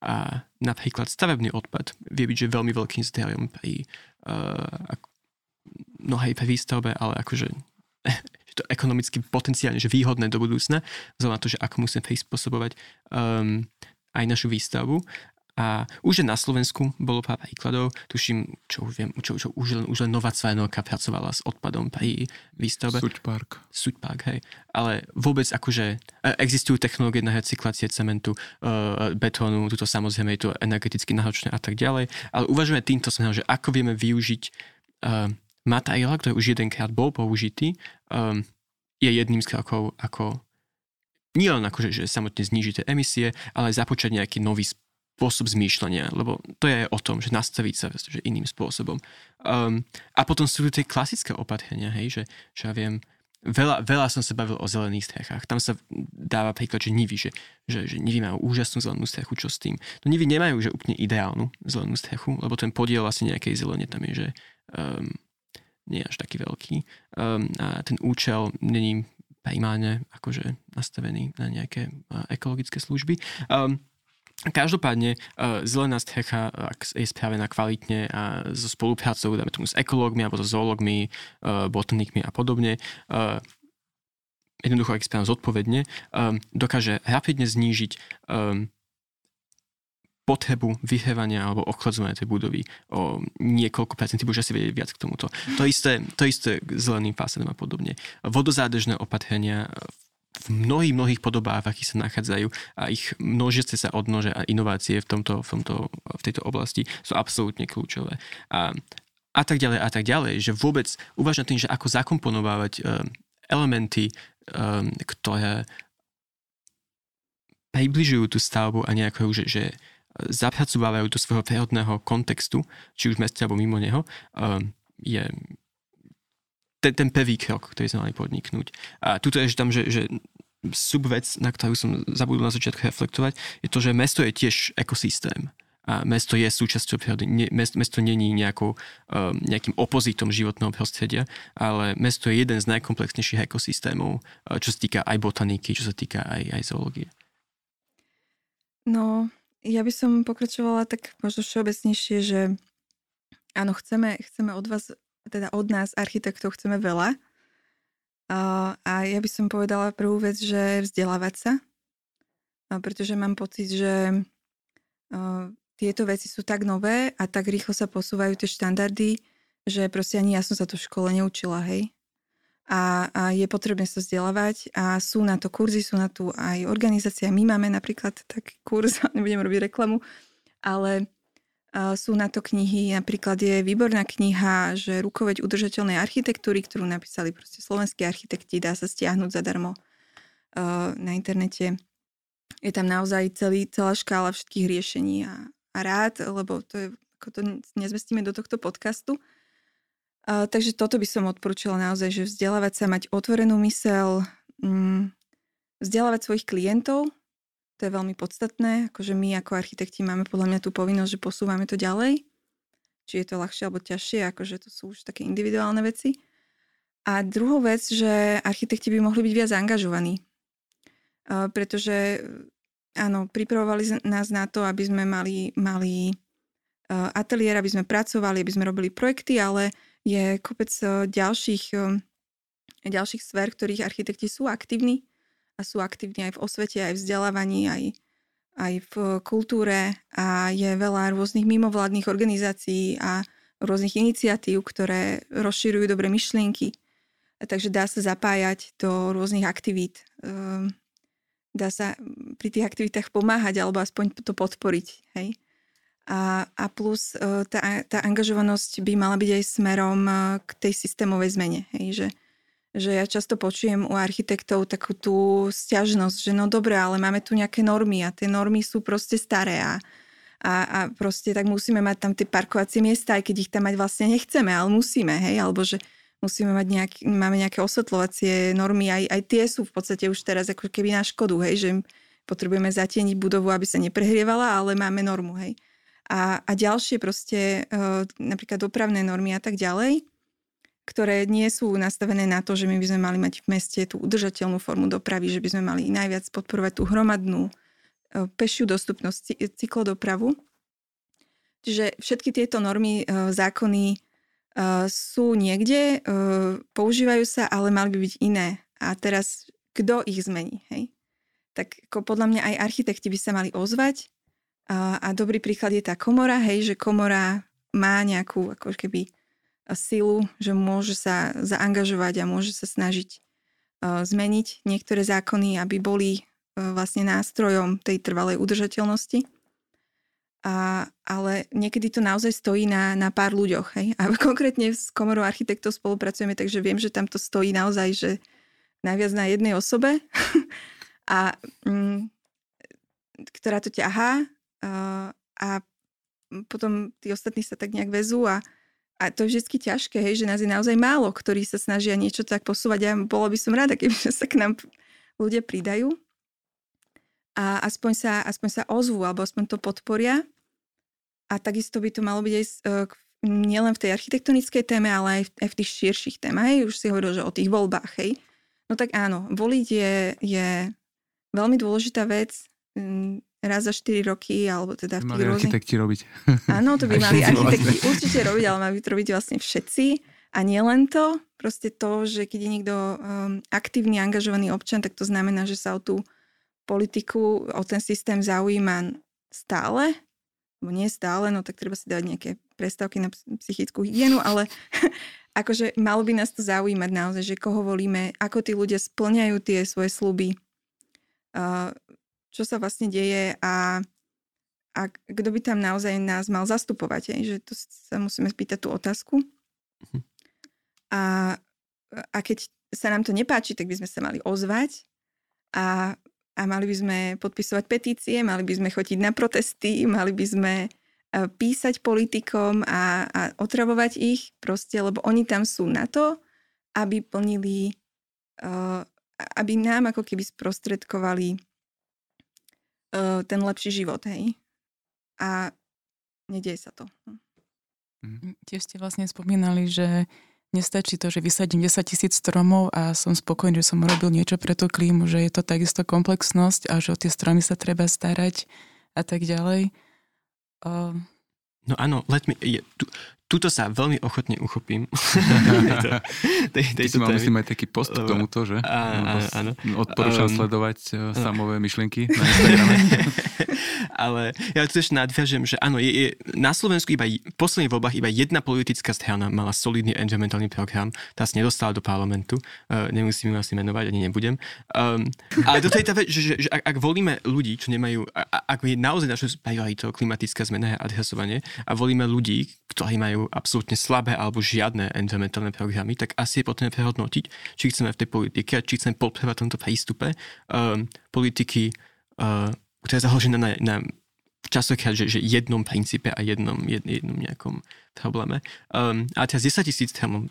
A napríklad stavebný odpad vie byť, že veľmi veľkým zdrojom pri uh, mnohej pre výstavbe, ale akože to ekonomicky potenciálne že výhodné do budúcna, vzhľadom na to, že ako musíme prispôsobovať um, aj našu výstavbu. A už na Slovensku bolo pár príkladov, tuším, čo už viem, čo, čo už, len, už len Nová Cvajnovka pracovala s odpadom pri výstavbe. Suď Park. Suď Park, hej. Ale vôbec akože e, existujú technológie na recyklácie cementu, uh, betónu, tuto samozrejme je to energeticky náročné a tak ďalej. Ale uvažujeme týmto smerom, že ako vieme využiť uh, materiál, ktorý už jedenkrát bol použitý, um, je jedným z krokov, ako nielen akože, že samotne znížiť emisie, ale započať nejaký nový spôsob zmýšľania, lebo to je o tom, že nastaviť sa že iným spôsobom. Um, a potom sú tie klasické opatrenia, hej, že, že ja viem, veľa, veľa som sa bavil o zelených strechách. Tam sa dáva príklad, že Nivy, že, že, že Nivy majú úžasnú zelenú strechu, čo s tým? No Nivy nemajú že úplne ideálnu zelenú strechu, lebo ten podiel asi nejakej zelene tam je, že um, nie je až taký veľký. Um, a ten účel není primárne akože nastavený na nejaké uh, ekologické služby. Um, Každopádne uh, zelená strecha ak je spravená kvalitne a so spoluprácou dáme tomu s ekológmi alebo so zoológmi, uh, botanikmi a podobne, uh, jednoducho ak spravená zodpovedne, um, dokáže rapidne znížiť potrebu vyhrevania alebo ochladzovania tej budovy o niekoľko percent, už asi vedieť viac k tomuto. To isté, to isté k zeleným fásadom a podobne. Vodozádežné opatrenia v mnohých, mnohých podobách, v akých sa nachádzajú a ich množiace sa odnože a inovácie v, tomto, v, tomto, v tejto oblasti sú absolútne kľúčové. A, a tak ďalej a tak ďalej, že vôbec uvažujem tým, že ako zakomponovávať um, elementy, um, ktoré približujú tú stavbu a nejako, že, že zapracovávajú do svojho prírodného kontextu, či už v meste alebo mimo neho, um, je ten, ten prvý krok, ktorý sme mali podniknúť. A tuto je tam, že, že subvec, na ktorú som zabudol na začiatku reflektovať, je to, že mesto je tiež ekosystém. A mesto je súčasťou prírody. Mesto, mesto není nejakou, um, nejakým opozitom životného prostredia, ale mesto je jeden z najkomplexnejších ekosystémov, uh, čo sa týka aj botaniky, čo sa týka aj, aj zoológie. No, ja by som pokračovala tak možno všeobecnejšie, že áno, chceme, chceme od vás teda od nás architektov chceme veľa. A, a ja by som povedala prvú vec, že vzdelávať sa, a pretože mám pocit, že a, tieto veci sú tak nové a tak rýchlo sa posúvajú tie štandardy, že proste ani ja som sa to v škole neučila, hej. A, a je potrebné sa vzdelávať a sú na to kurzy, sú na to aj organizácia. My máme napríklad taký kurz, nebudem robiť reklamu, ale sú na to knihy, napríklad je výborná kniha, že rukoveď udržateľnej architektúry, ktorú napísali proste slovenskí architekti, dá sa stiahnuť zadarmo na internete. Je tam naozaj celý, celá škála všetkých riešení a, a rád, lebo to je, ako to nezmestíme do tohto podcastu. Uh, takže toto by som odporúčala naozaj, že vzdelávať sa, mať otvorenú mysel, mm, vzdelávať svojich klientov, to je veľmi podstatné, akože my ako architekti máme podľa mňa tú povinnosť, že posúvame to ďalej. Či je to ľahšie alebo ťažšie, akože to sú už také individuálne veci. A druhou vec, že architekti by mohli byť viac angažovaní. Pretože áno, pripravovali nás na to, aby sme mali, mali ateliér, aby sme pracovali, aby sme robili projekty, ale je kopec uh, ďalších, ďalších sfér, ktorých architekti sú aktívni a sú aktívni aj v osvete, aj v vzdelávaní, aj, aj v kultúre a je veľa rôznych mimovládnych organizácií a rôznych iniciatív, ktoré rozširujú dobré myšlienky. Takže dá sa zapájať do rôznych aktivít. Ehm, dá sa pri tých aktivitách pomáhať alebo aspoň to podporiť. Hej? A, a plus e, tá, tá angažovanosť by mala byť aj smerom e, k tej systémovej zmene. Hej? Že, že ja často počujem u architektov takú tú stiažnosť, že no dobre, ale máme tu nejaké normy a tie normy sú proste staré a, a, a proste tak musíme mať tam tie parkovacie miesta, aj keď ich tam mať vlastne nechceme, ale musíme, hej, alebo že musíme mať nejaký, máme nejaké osvetľovacie normy, aj, aj tie sú v podstate už teraz ako keby na škodu, hej, že potrebujeme zatieniť budovu, aby sa neprehrievala, ale máme normu, hej. A, a ďalšie proste, uh, napríklad dopravné normy a tak ďalej, ktoré nie sú nastavené na to, že my by sme mali mať v meste tú udržateľnú formu dopravy, že by sme mali najviac podporovať tú hromadnú e, pešiu dostupnosť, cyklodopravu. Čiže všetky tieto normy, e, zákony e, sú niekde, používajú sa, ale mali by byť iné. A teraz kto ich zmení? Hej? Tak podľa mňa aj architekti by sa mali ozvať. A, a dobrý príklad je tá komora, hej, že komora má nejakú ako keby silu, že môže sa zaangažovať a môže sa snažiť uh, zmeniť niektoré zákony, aby boli uh, vlastne nástrojom tej trvalej udržateľnosti. A, ale niekedy to naozaj stojí na, na pár ľuďoch. Hej? A konkrétne s komorou architektov spolupracujeme, takže viem, že tam to stojí naozaj, že najviac na jednej osobe, a, mm, ktorá to ťahá a potom tí ostatní sa tak nejak vezú a a to je vždy ťažké, hej, že nás je naozaj málo, ktorí sa snažia niečo tak posúvať. Ja bolo by som rada, keby sa k nám ľudia pridajú a aspoň sa, aspoň sa ozvú, alebo aspoň to podporia. A takisto by to malo byť aj e, nielen v tej architektonickej téme, ale aj v, aj v tých širších témach. Hej, už si hovoril, že o tých voľbách, hej. No tak áno, voliť je, je veľmi dôležitá vec. Raz za 4 roky, alebo teda v tých rôznych... architekti robiť. Áno, to by mali architekti určite robiť, ale mali by to robiť vlastne všetci. A nie len to, proste to, že keď je niekto um, aktívny, angažovaný občan, tak to znamená, že sa o tú politiku, o ten systém zaujíma stále, alebo nie stále, no tak treba si dať nejaké prestávky na psychickú hygienu, ale akože malo by nás to zaujímať naozaj, že koho volíme, ako tí ľudia splňajú tie svoje sluby, uh, čo sa vlastne deje a, a kto by tam naozaj nás mal zastupovať. Je, že to sa musíme spýtať tú otázku. Mhm. A, a keď sa nám to nepáči, tak by sme sa mali ozvať a, a mali by sme podpisovať petície, mali by sme chodiť na protesty, mali by sme e, písať politikom a, a otravovať ich proste, lebo oni tam sú na to, aby plnili, uh, aby nám ako keby sprostredkovali uh, ten lepší život, hej. A nedieje sa to. Mm. Tiež ste vlastne spomínali, že Nestačí to, že vysadím 10 tisíc stromov a som spokojný, že som urobil niečo pre tú klímu, že je to takisto komplexnosť a že o tie stromy sa treba starať a tak ďalej. Uh... No áno, let me, je, tu, tuto sa veľmi ochotne uchopím. tej, tej, Ty mal, myslím, aj taký post k tomuto, že? Áno, áno. Odporúčam um, sledovať uh, samové myšlienky na Instagrame. Ale ja tu ešte nadviažem, že áno, je, je, na Slovensku iba v posledných voľbách iba jedna politická strana mala solidný environmentálny program, tá sa nedostala do parlamentu, uh, nemusím ju asi menovať, ani nebudem. Um, ale toto je tá vec, že, že, že ak, ak volíme ľudí, čo nemajú, ak je naozaj našou prioritou klimatická zmena a adresovanie a volíme ľudí, ktorí majú majú absolútne slabé alebo žiadne environmentálne programy, tak asi je potrebné prehodnotiť, či chceme v tej politike a či chceme podporovať tomto prístupe um, politiky, uh, ktorá je založená na, na častokrát, že, že jednom princípe a jednom, jed, jednom nejakom probléme. Um, a teraz 10 tisíc termov,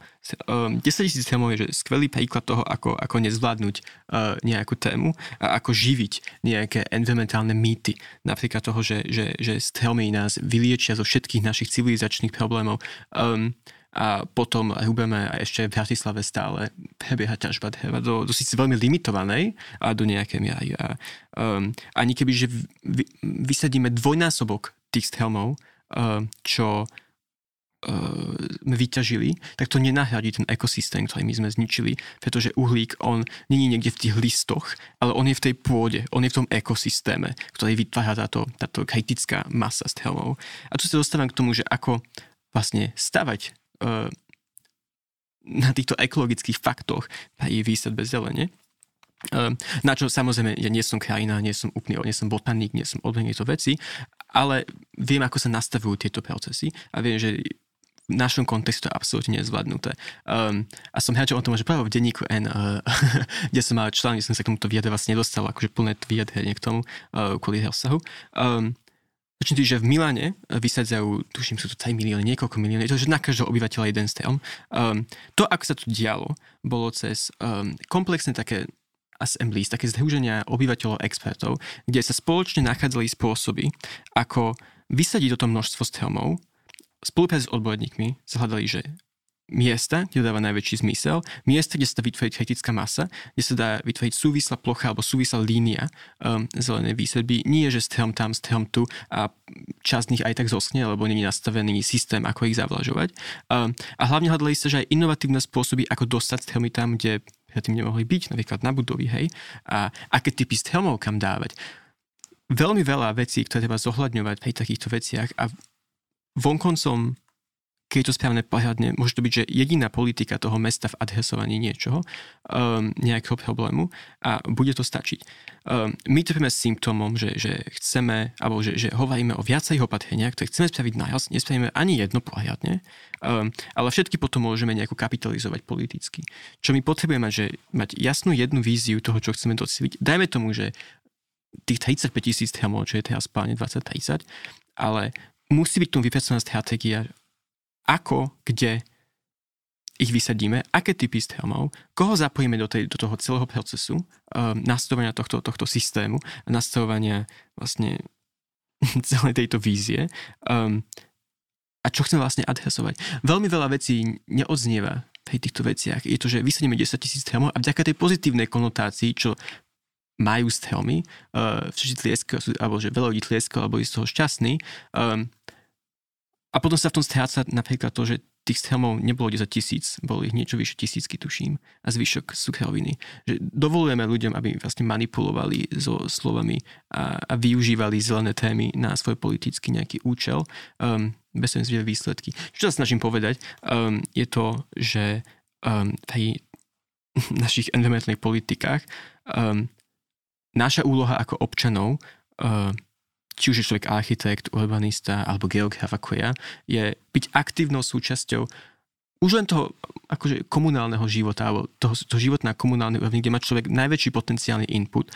um, 10 tisíc termov je že skvelý príklad toho, ako, ako nezvládnuť uh, nejakú tému a ako živiť nejaké environmentálne mýty. Napríklad toho, že, že, že stromy nás vyliečia zo všetkých našich civilizačných problémov. Um, a potom hubeme a ešte v Bratislave stále prebieha ťažba dreva do, do síce veľmi limitovanej a do nejakej miery. A, um, ani keby, že vy, vysadíme dvojnásobok tých stromov, um, čo sme vyťažili, tak to nenahradí ten ekosystém, ktorý my sme zničili, pretože uhlík, on není niekde v tých listoch, ale on je v tej pôde, on je v tom ekosystéme, ktorý vytvára táto, táto kritická masa stromov. A tu sa dostávam k tomu, že ako vlastne stavať na týchto ekologických faktoch pri výsadbe zelene. Eh, na čo samozrejme, ja nie som krajina, nie som úplne, nie som botanik, nie som odborník to veci, ale viem, ako sa nastavujú tieto procesy a viem, že v našom kontextu je absolútne nezvládnuté. Um, a som hľadal o tom, že práve v denníku N, uh, kde som mal člán, kde som sa k tomuto vyjadre vlastne nedostal, akože plné vyjadrenie k tomu uh, kvôli rozsahu. Um, Začnem že v Miláne eh, vysadzajú, tuším, sú to 3 milióny, niekoľko miliónov, je to, že na každého obyvateľa jeden strom. Um, to, ako sa to dialo, bolo cez um, komplexné také assemblies, také združenia obyvateľov expertov, kde sa spoločne nachádzali spôsoby, ako vysadiť toto množstvo stromov, spolupráci s odborníkmi, zhľadali, že miesta, kde dáva najväčší zmysel, miesta, kde sa dá vytvoriť kritická masa, kde sa dá vytvoriť súvislá plocha alebo súvislá línia um, zelenej výsadby. Nie, že strom tam, strom tu a časť nich aj tak zoskne, lebo není nastavený systém, ako ich zavlažovať. Um, a hlavne hľadali sa, že aj inovatívne spôsoby, ako dostať stromy tam, kde predtým nemohli byť, napríklad na budovy, hej, a aké typy stromov kam dávať. Veľmi veľa vecí, ktoré treba zohľadňovať pri takýchto veciach a vonkoncom keď to správne pohľadne, môže to byť, že jediná politika toho mesta v adresovaní niečoho, um, nejakého problému a bude to stačiť. Um, my trpíme symptómom, že, že chceme, alebo že, že hovoríme o viacerých opatreniach, ktoré chceme spraviť naraz, nespravíme ani jedno pohľadne, um, ale všetky potom môžeme nejako kapitalizovať politicky. Čo my potrebujeme že mať jasnú jednu víziu toho, čo chceme docieliť. Dajme tomu, že tých 35 tisíc tramov, čo je teraz pláne 2030, ale musí byť tu vypracovaná stratégia, ako, kde ich vysadíme, aké typy stromov, koho zapojíme do, tej, do toho celého procesu um, nastavovania tohto, tohto systému, nastavovania vlastne celej tejto vízie um, a čo chceme vlastne adresovať. Veľmi veľa vecí neodznieva pri týchto veciach. Je to, že vysadíme 10 tisíc stromov a vďaka tej pozitívnej konotácii, čo majú helmy, uh, všetci tlieskajú, alebo že veľa ľudí tlieskalo, alebo z toho šťastní. Um, a potom sa v tom stráca napríklad to, že tých helmov nebolo 10 tisíc, bolo ich niečo vyše tisícky, tuším, a zvyšok sú heroviny. Že dovolujeme ľuďom, aby vlastne manipulovali so slovami a, a využívali zelené témy na svoj politický nejaký účel, um, bez toho výsledky. Čo sa snažím povedať, um, je to, že um, v našich environmentálnych politikách um, naša úloha ako občanov uh, či už je človek architekt, urbanista alebo geograf ako ja, je byť aktívnou súčasťou už len toho akože komunálneho života, alebo toho, toho života na komunálnej úrovni, kde má človek najväčší potenciálny input,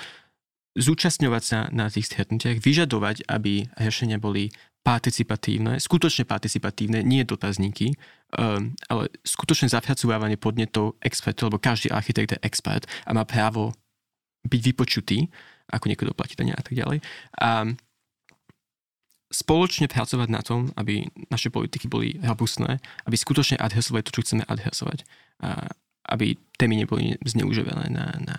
zúčastňovať sa na tých stretnutiach, vyžadovať, aby riešenia boli participatívne, skutočne participatívne, nie dotazníky, um, ale skutočne zapracovávanie podnetov expertov, lebo každý architekt je expert a má právo byť vypočutý, ako niekto doplatí a tak ďalej. A spoločne pracovať na tom, aby naše politiky boli robustné, aby skutočne adresovali to, čo chceme adresovať. A aby témy neboli zneužívané na, na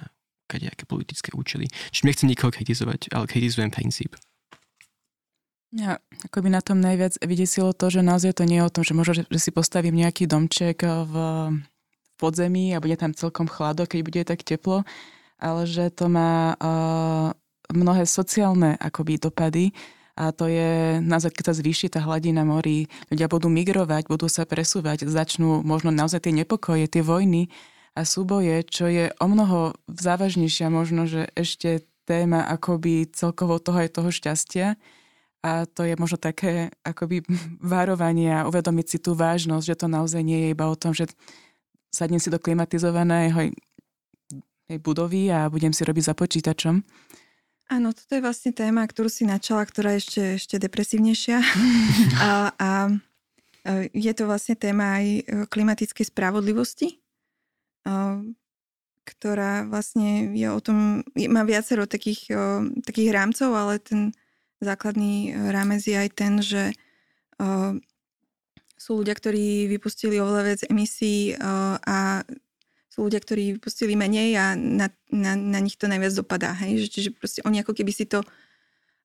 nejaké politické účely. Čiže nechcem nikoho kritizovať, ale kritizujem princíp. Ja, ako by na tom najviac vydesilo to, že naozaj to nie je o tom, že možno, že si postavím nejaký domček v, v podzemí a bude tam celkom chlado, keď bude tak teplo, ale že to má uh, mnohé sociálne akoby dopady, a to je naozaj, keď sa zvýši tá hladina morí, ľudia budú migrovať, budú sa presúvať, začnú možno naozaj tie nepokoje, tie vojny a súboje, čo je o mnoho závažnejšia možno, že ešte téma akoby celkovo toho aj toho šťastia. A to je možno také akoby varovanie a uvedomiť si tú vážnosť, že to naozaj nie je iba o tom, že sadnem si do klimatizovaného budovy a budem si robiť za počítačom, Áno, toto je vlastne téma, ktorú si načala, ktorá je ešte, ešte depresívnejšia. a, a je to vlastne téma aj e, klimatickej spravodlivosti, ktorá vlastne je o tom, má viacero takých, takých rámcov, ale ten základný rámec je aj ten, že sú ľudia, ktorí vypustili oveľa viac emisí a sú ľudia, ktorí pustili menej a na, na, na nich to najviac dopadá. Hej? Že, čiže proste oni ako keby si to,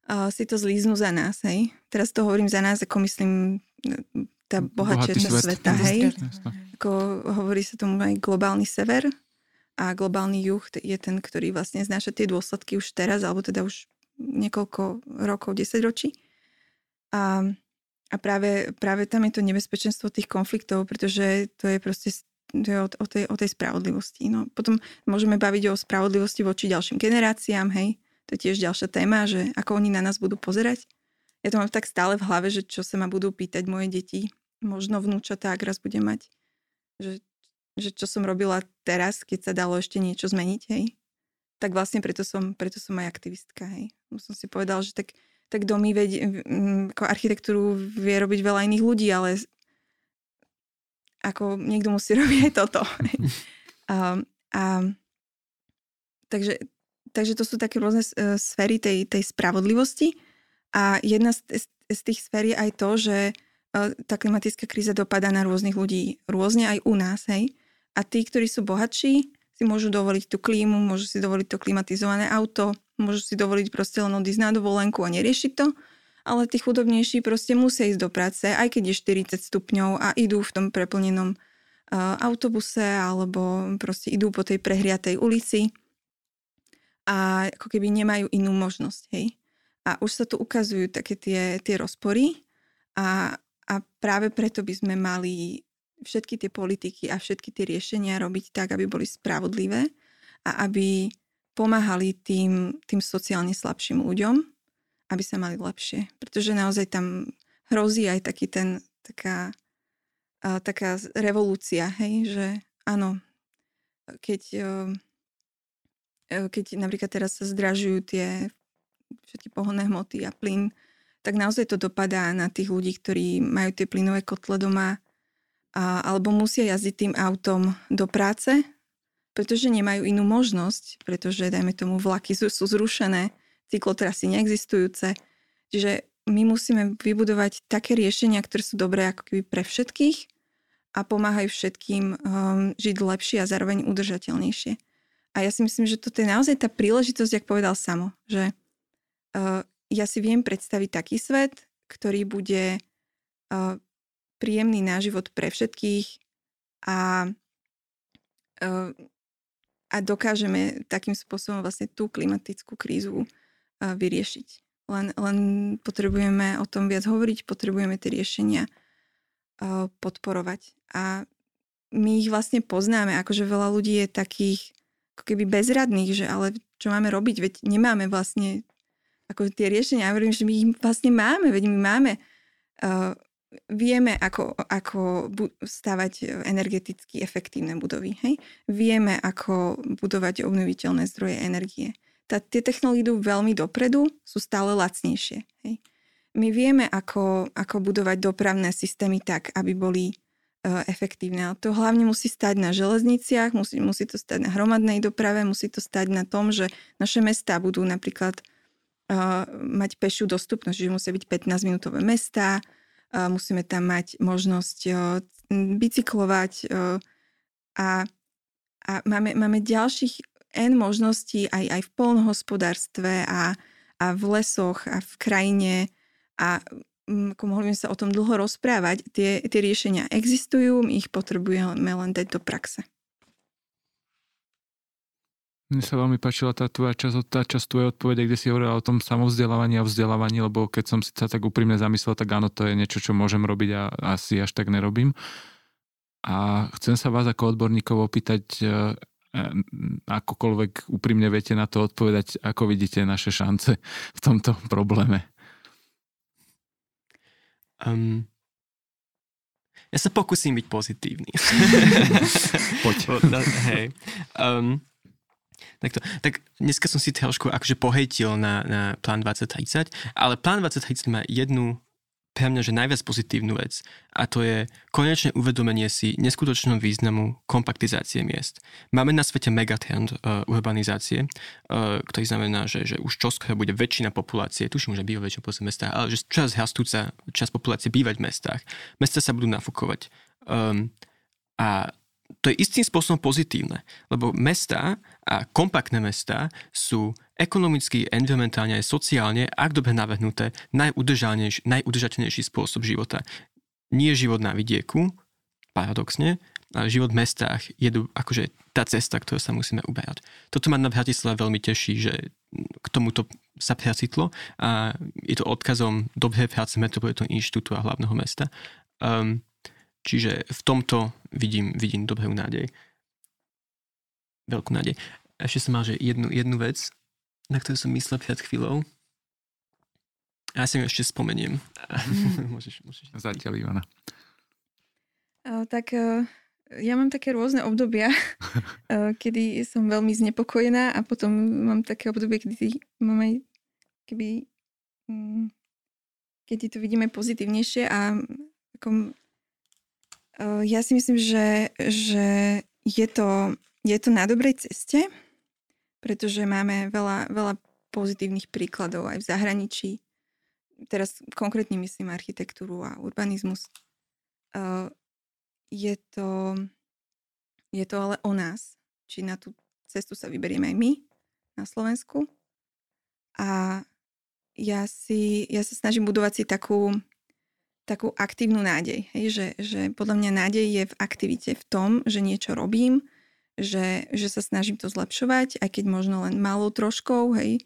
uh, si to zlíznú za nás. Hej? Teraz to hovorím za nás, ako myslím tá bohatšia časť sveta. Hej? Ako hovorí sa tomu aj globálny sever a globálny juh je ten, ktorý vlastne znáša tie dôsledky už teraz, alebo teda už niekoľko rokov, 10 ročí. A, a práve, práve tam je to nebezpečenstvo tých konfliktov, pretože to je proste o, o, tej, o tej spravodlivosti. No, potom môžeme baviť o spravodlivosti voči ďalším generáciám, hej. To je tiež ďalšia téma, že ako oni na nás budú pozerať. Ja to mám tak stále v hlave, že čo sa ma budú pýtať moje deti, možno vnúčatá, ak raz budem mať, že, že čo som robila teraz, keď sa dalo ešte niečo zmeniť, hej. Tak vlastne preto som, preto som aj aktivistka, hej. Som si povedal, že tak, tak domy vedie, ako architektúru vie robiť veľa iných ľudí, ale ako niekto musí robiť aj toto. a, a, takže, takže to sú také rôzne e, sféry tej, tej spravodlivosti a jedna z, z tých sfér je aj to, že e, tá klimatická kríza dopadá na rôznych ľudí, rôzne aj u nás, hej. A tí, ktorí sú bohatší, si môžu dovoliť tú klímu, môžu si dovoliť to klimatizované auto, môžu si dovoliť proste len odísť na dovolenku a neriešiť to ale tí chudobnejší proste musia ísť do práce, aj keď je 40 stupňov a idú v tom preplnenom uh, autobuse alebo proste idú po tej prehriatej ulici a ako keby nemajú inú možnosť, hej. A už sa tu ukazujú také tie, tie rozpory a, a práve preto by sme mali všetky tie politiky a všetky tie riešenia robiť tak, aby boli spravodlivé a aby pomáhali tým, tým sociálne slabším ľuďom, aby sa mali lepšie. Pretože naozaj tam hrozí aj taký ten, taká, taká revolúcia, hej, že áno, keď, e, keď napríklad teraz sa zdražujú tie všetky pohonné hmoty a plyn, tak naozaj to dopadá na tých ľudí, ktorí majú tie plynové kotle doma a, alebo musia jazdiť tým autom do práce, pretože nemajú inú možnosť, pretože, dajme tomu, vlaky sú, sú zrušené, cyklotrasy neexistujúce. Čiže my musíme vybudovať také riešenia, ktoré sú dobré ako keby pre všetkých a pomáhajú všetkým um, žiť lepšie a zároveň udržateľnejšie. A ja si myslím, že toto je naozaj tá príležitosť, jak povedal Samo, že uh, ja si viem predstaviť taký svet, ktorý bude uh, príjemný na život pre všetkých a, uh, a dokážeme takým spôsobom vlastne tú klimatickú krízu vyriešiť. Len, len potrebujeme o tom viac hovoriť, potrebujeme tie riešenia podporovať. A my ich vlastne poznáme, akože veľa ľudí je takých ako keby bezradných, že ale čo máme robiť, veď nemáme vlastne ako tie riešenia. Ja hovorím, že my ich vlastne máme, veď my máme uh, vieme, ako, ako stavať energeticky efektívne budovy. Hej? Vieme, ako budovať obnoviteľné zdroje energie. Tá, tie technológie idú veľmi dopredu, sú stále lacnejšie. Hej? My vieme, ako, ako budovať dopravné systémy tak, aby boli uh, efektívne. Ale to hlavne musí stať na železniciach, musí, musí to stať na hromadnej doprave, musí to stať na tom, že naše mestá budú napríklad uh, mať pešiu dostupnosť, že musia byť 15-minútové mestá, musíme tam mať možnosť bicyklovať a, a máme, máme ďalších N možností aj, aj v polnohospodárstve a, a v lesoch a v krajine a ako mohli sme sa o tom dlho rozprávať, tie, tie riešenia existujú, my ich potrebujeme len dať do praxe. Mne sa veľmi páčila tá tvoja časť, tá časť tvojej odpovede, kde si hovorila o tom samovzdelávaní a vzdelávaní, lebo keď som si sa tak úprimne zamyslel, tak áno, to je niečo, čo môžem robiť a asi až tak nerobím. A chcem sa vás ako odborníkov opýtať, e, akokoľvek úprimne viete na to odpovedať, ako vidíte naše šance v tomto probléme. Um, ja sa pokúsim byť pozitívny. Poď. Hej. Um, Takto. Tak dneska som si trošku akože pohejtil na, na plán 2030, ale plán 2030 má jednu pre mňa, že najviac pozitívnu vec a to je konečné uvedomenie si neskutočnom významu kompaktizácie miest. Máme na svete megatrend uh, urbanizácie, uh, ktorý znamená, že, že už čoskoro bude väčšina populácie, tuším, že býva väčšina v mestách, ale že čas rastúca čas populácie bývať v mestách. Mesta sa budú nafúkovať. Um, a to je istým spôsobom pozitívne, lebo mesta a kompaktné mesta sú ekonomicky, environmentálne aj sociálne, ak dobre navrhnuté, najudržateľnejší spôsob života. Nie život na vidieku, paradoxne, ale život v mestách je akože tá cesta, ktorú sa musíme uberať. Toto ma na Bratislave veľmi teší, že k tomuto sa precitlo a je to odkazom dobrej práce Metropolitného inštitútu a hlavného mesta. Um, Čiže v tomto vidím, vidím dobrú nádej. Veľkú nádej. Ešte som mal, že jednu, jednu vec, na ktorú som myslel pred chvíľou. A ja si ju ešte spomeniem. Mm. môžeš, môžeš. Zatiaľ, Ivana. Uh, tak uh, ja mám také rôzne obdobia, uh, kedy som veľmi znepokojená a potom mám také obdobie, kedy mám aj keby, um, kedy to vidíme pozitívnejšie a ako ja si myslím, že, že je, to, je to na dobrej ceste, pretože máme veľa, veľa pozitívnych príkladov aj v zahraničí. Teraz konkrétne myslím architektúru a urbanizmus. Je to, je to ale o nás, či na tú cestu sa vyberieme aj my na Slovensku. A ja, si, ja sa snažím budovať si takú, takú aktívnu nádej. Hej? Že, že podľa mňa nádej je v aktivite v tom, že niečo robím, že, že sa snažím to zlepšovať, aj keď možno len malou troškou, hej,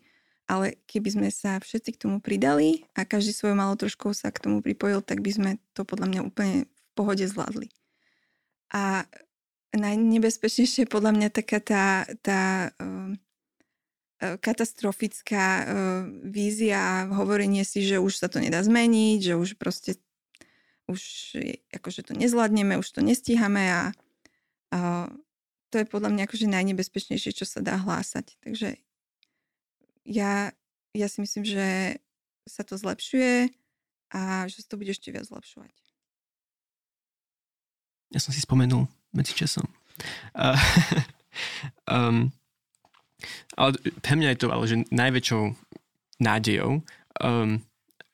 ale keby sme sa všetci k tomu pridali a každý svojou malou troškou sa k tomu pripojil, tak by sme to podľa mňa úplne v pohode zvládli. A najnebezpečnejšie je podľa mňa taká tá, tá uh, katastrofická uh, vízia, hovorenie si, že už sa to nedá zmeniť, že už proste už akože to nezvládneme, už to nestíhame a, a to je podľa mňa akože najnebezpečnejšie, čo sa dá hlásať. Takže ja, ja si myslím, že sa to zlepšuje a že sa to bude ešte viac zlepšovať. Ja som si spomenul medzi časom. Uh, um, ale pre mňa je to ale že najväčšou nádejou um,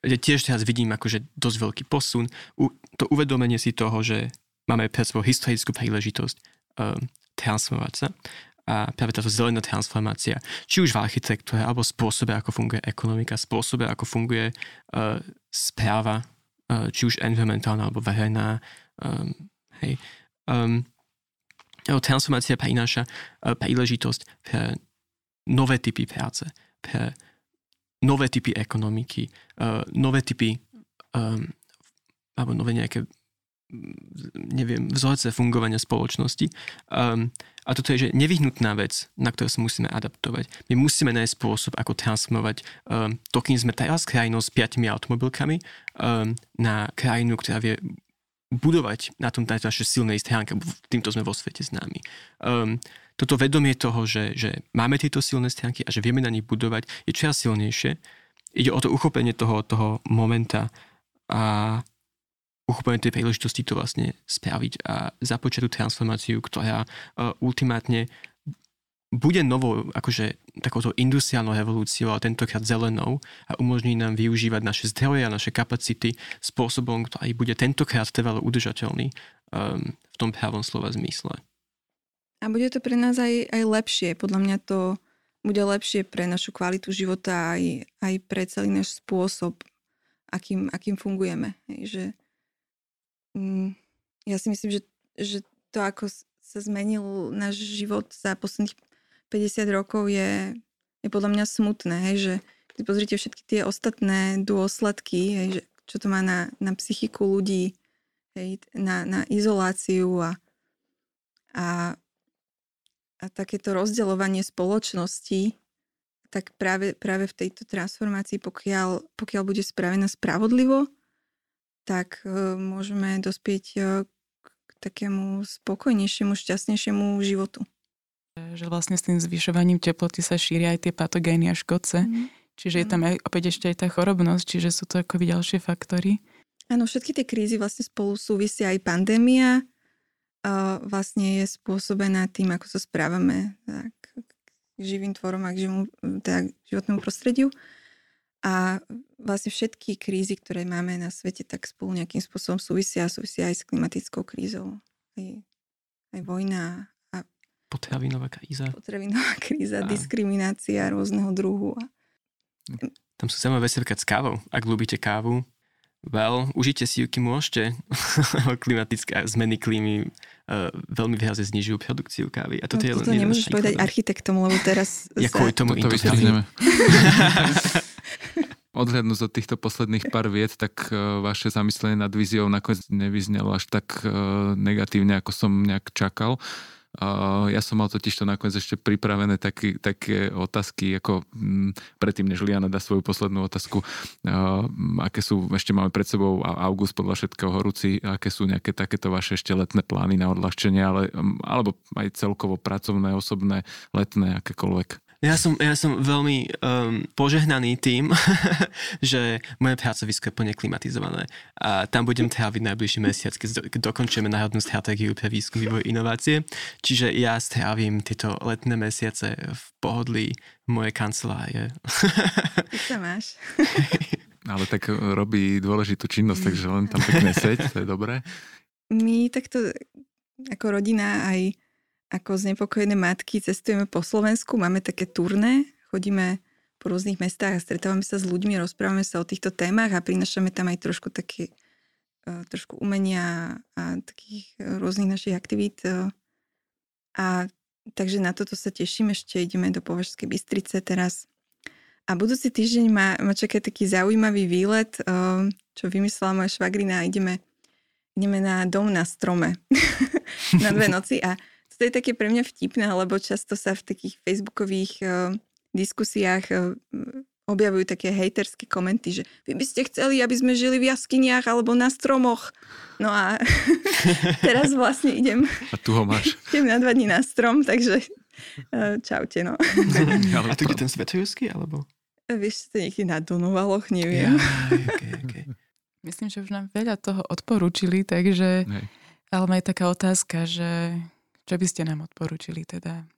tiež teraz vidím akože dosť veľký posun. U, to uvedomenie si toho, že máme pred svojou historickú príležitosť um, transformovať sa. a práve táto zelená transformácia, či už v architektúre, alebo spôsobe, ako funguje ekonomika, spôsobe, ako funguje uh, správa, uh, či už environmentálna alebo verejná. Um, hej. Um, transformácia prináša uh, príležitosť pre nové typy práce, pre nové typy ekonomiky, uh, nové typy um, alebo nové nejaké neviem, vzorce fungovania spoločnosti. Um, a toto je že nevyhnutná vec, na ktorú sa musíme adaptovať. My musíme nájsť spôsob, ako transformovať um, to, kým sme teraz krajinou s piatimi automobilkami, um, na krajinu, ktorá vie budovať na tom naše silnej stránke, týmto sme vo svete známi. Um, toto vedomie toho, že, že máme tieto silné stránky a že vieme na nich budovať, je čoraz silnejšie. Ide o to uchopenie toho, toho momenta a uchopenie tej príležitosti to vlastne spraviť a započať tú transformáciu, ktorá uh, ultimátne bude novou, akože takouto industriálnou revolúciou, ale tentokrát zelenou a umožní nám využívať naše zdroje a naše kapacity spôsobom, ktorý bude tentokrát trvalo udržateľný um, v tom pravom slova zmysle. A bude to pre nás aj, aj lepšie. Podľa mňa to bude lepšie pre našu kvalitu života aj, aj pre celý náš spôsob, akým, akým fungujeme. Hej, že Mm, ja si myslím, že, že to, ako sa zmenil náš život za posledných 50 rokov je, je podľa mňa smutné, hej, že keď pozrite všetky tie ostatné dôsledky, hej, že čo to má na, na psychiku ľudí, hej, na, na izoláciu a, a, a takéto rozdeľovanie spoločnosti, tak práve, práve v tejto transformácii, pokiaľ, pokiaľ bude spravená spravodlivo, tak e, môžeme dospieť e, k takému spokojnejšiemu, šťastnejšiemu životu. Že vlastne s tým zvyšovaním teploty sa šíria aj tie patogény a škodce. Mm. Čiže je tam aj, opäť ešte aj tá chorobnosť, čiže sú to akoby ďalšie faktory. Áno, všetky tie krízy vlastne spolu súvisia aj pandémia. A vlastne je spôsobená tým, ako sa správame tak, k živým tvorom a k živému, teda k životnému prostrediu. A vlastne všetky krízy, ktoré máme na svete, tak spolu nejakým spôsobom súvisia, súvisia aj s klimatickou krízou. Aj, aj vojna a potravinová kríza. Potravinová kríza, a... diskriminácia rôzneho druhu. A... Tam sú zaujímavé veci s kávou. Ak ľúbite kávu, well, užite si ju, kým môžete. Klimatické zmeny klímy uh, veľmi výrazne znižujú produkciu kávy. A toto no, je toto nemôžeš povedať architektom, lebo teraz... Ja kvôli tomu to Odhľadnúť od týchto posledných pár viet, tak uh, vaše zamyslenie nad víziou nakoniec nevyznelo až tak uh, negatívne, ako som nejak čakal. Uh, ja som mal totiž to nakoniec ešte pripravené taký, také otázky, ako m, predtým, než Liana dá svoju poslednú otázku, uh, aké sú, ešte máme pred sebou august podľa všetkého horúci, aké sú nejaké takéto vaše ešte letné plány na odľahčenie, ale, um, alebo aj celkovo pracovné, osobné, letné, akékoľvek. Ja som, ja som veľmi um, požehnaný tým, že moje pracovisko je plne klimatizované a tam budem tráviť najbližší mesiac, keď, keď dokončíme národnú stratégiu pre výskum, vývoj, inovácie. Čiže ja strávim tieto letné mesiace v pohodlí mojej kancelárie. Ty sa máš. Ale tak robí dôležitú činnosť, takže len tam pekne seď, to je dobré. My takto ako rodina aj ako znepokojené matky cestujeme po Slovensku, máme také turné, chodíme po rôznych mestách a stretávame sa s ľuďmi, rozprávame sa o týchto témach a prinašame tam aj trošku také e, trošku umenia a takých rôznych našich aktivít. E, a takže na toto sa teším, ešte ideme do Považskej Bystrice teraz. A budúci týždeň ma, ma čaká taký zaujímavý výlet, e, čo vymyslela moja švagrina. Ideme, ideme na dom na strome na dve noci a to je také pre mňa vtipné, lebo často sa v takých facebookových uh, diskusiách uh, objavujú také hejterské komenty, že vy by ste chceli, aby sme žili v jaskyniach alebo na stromoch. No a teraz vlastne idem... A tu ho máš. idem na dva dní na strom, takže uh, čaute, no. a tu je ten svetojurský, alebo? Vieš, to niekde na Donovaloch, neviem. Ja, okay, okay. Myslím, že už nám veľa toho odporúčili, takže... Nej. Ale aj taká otázka, že čo by ste nám odporúčili teda?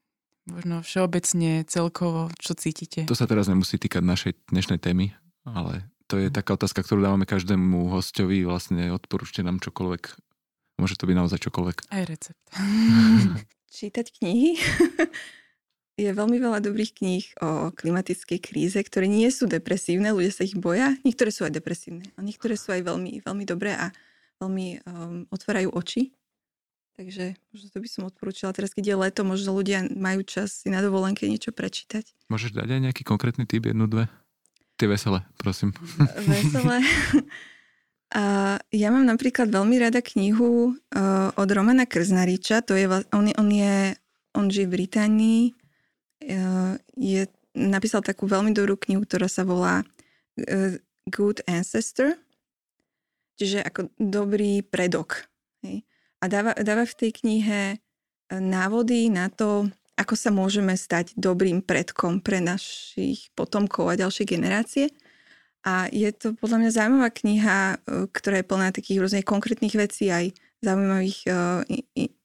Možno všeobecne, celkovo, čo cítite? To sa teraz nemusí týkať našej dnešnej témy, ale to je taká otázka, ktorú dávame každému hostovi, vlastne odporúčte nám čokoľvek. Môže to byť naozaj čokoľvek. Aj recept. Čítať knihy. je veľmi veľa dobrých kníh o klimatickej kríze, ktoré nie sú depresívne, ľudia sa ich boja. Niektoré sú aj depresívne, ale niektoré sú aj veľmi, veľmi dobré a veľmi um, otvárajú oči. Takže možno to by som odporúčala. Teraz, keď je leto, možno ľudia majú čas si na dovolenke niečo prečítať. Môžeš dať aj nejaký konkrétny typ, jednu, dve? Tie veselé, prosím. Veselé. A ja mám napríklad veľmi rada knihu uh, od Romana Krznariča. To je, on, on, je, on žije v Británii. Uh, je, napísal takú veľmi dobrú knihu, ktorá sa volá uh, Good Ancestor. Čiže ako dobrý predok. A dáva, dáva v tej knihe návody na to, ako sa môžeme stať dobrým predkom pre našich potomkov a ďalšie generácie. A je to podľa mňa zaujímavá kniha, e, ktorá je plná takých rôznych konkrétnych vecí, aj zaujímavých e,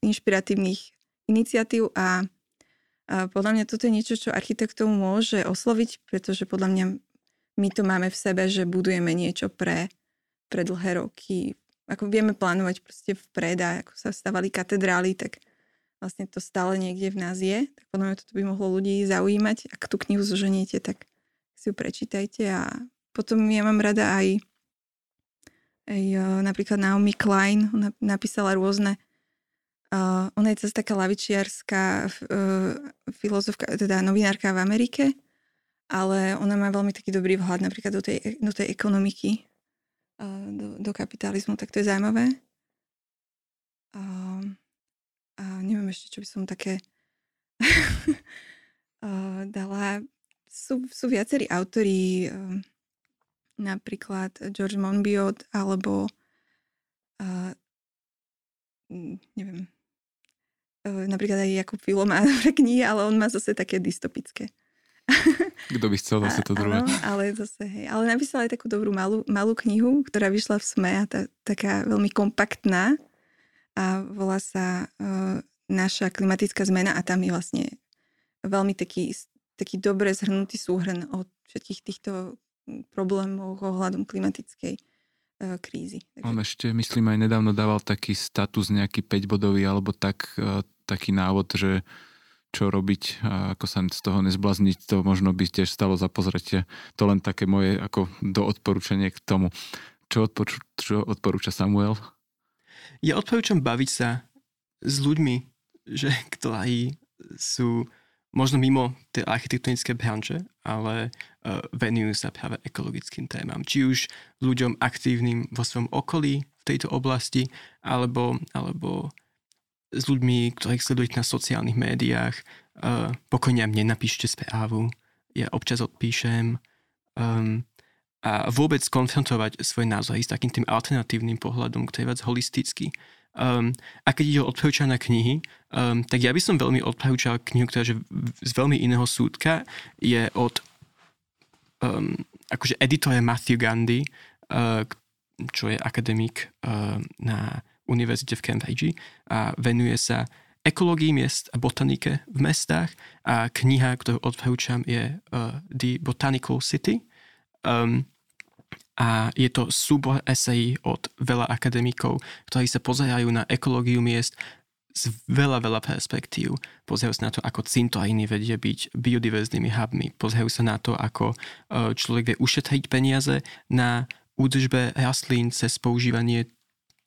inšpiratívnych iniciatív a podľa mňa toto je niečo, čo architektov môže osloviť, pretože podľa mňa my to máme v sebe, že budujeme niečo pre, pre dlhé roky. Ako vieme plánovať proste vpred a ako sa stavali katedrály, tak vlastne to stále niekde v nás je. Tak podľa mňa toto by mohlo ľudí zaujímať. Ak tú knihu zoženiete, tak si ju prečítajte a potom ja mám rada aj, aj uh, napríklad Naomi Klein, ona napísala rôzne Uh, ona je zase taká lavičiarská uh, filozofka, teda novinárka v Amerike, ale ona má veľmi taký dobrý vhľad napríklad do tej, do tej ekonomiky, do, do kapitalizmu, tak to je zaujímavé. Uh, a neviem ešte, čo by som také dala. Sú, sú viacerí autori, uh, napríklad George Monbiot alebo uh, neviem, uh, napríklad aj Jakub Filo má knihy, ale on má zase také dystopické. Kto by chcel zase to druhé. Áno, ale zase, hej. Ale napísal aj takú dobrú malú, malú knihu, ktorá vyšla v SME a tá, taká veľmi kompaktná a volá sa uh, Naša klimatická zmena a tam je vlastne veľmi taký, taký dobre zhrnutý súhrn od všetkých týchto problémoch ohľadom klimatickej e, krízy. Takže... On ešte, myslím, aj nedávno dával taký status nejaký 5-bodový alebo tak, e, taký návod, že čo robiť a ako sa z toho nezblazniť, to možno by tiež stalo za pozretie. To len také moje ako do odporúčanie k tomu. Čo, odporu, čo odporúča Samuel? Ja odporúčam baviť sa s ľuďmi, že, ktorí sú možno mimo tej architektonické branže, ale uh, venujú sa práve ekologickým témam. Či už ľuďom aktívnym vo svojom okolí v tejto oblasti, alebo, alebo s ľuďmi, ktorých sledujete na sociálnych médiách. Uh, pokojne mne napíšte správu, ja občas odpíšem. Um, a vôbec konfrontovať svoj názor s takým tým alternatívnym pohľadom, ktorý je viac holistický. Um, a keď ide o odporúčané knihy, um, tak ja by som veľmi odporúčal knihu, ktorá je z veľmi iného súdka, je od um, akože editore Matthew Gandhi, uh, čo je akademik uh, na univerzite v Cambridge a venuje sa ekológii miest a botanike v mestách a kniha, ktorú odporúčam je uh, The Botanical City. Um, a je to súbor esejí od veľa akademikov, ktorí sa pozerajú na ekológiu miest z veľa, veľa perspektív. Pozerajú sa na to, ako cintoríny vedie byť biodiverznými hubmi. Pozerajú sa na to, ako e, človek vie ušetriť peniaze na údržbe rastlín cez používanie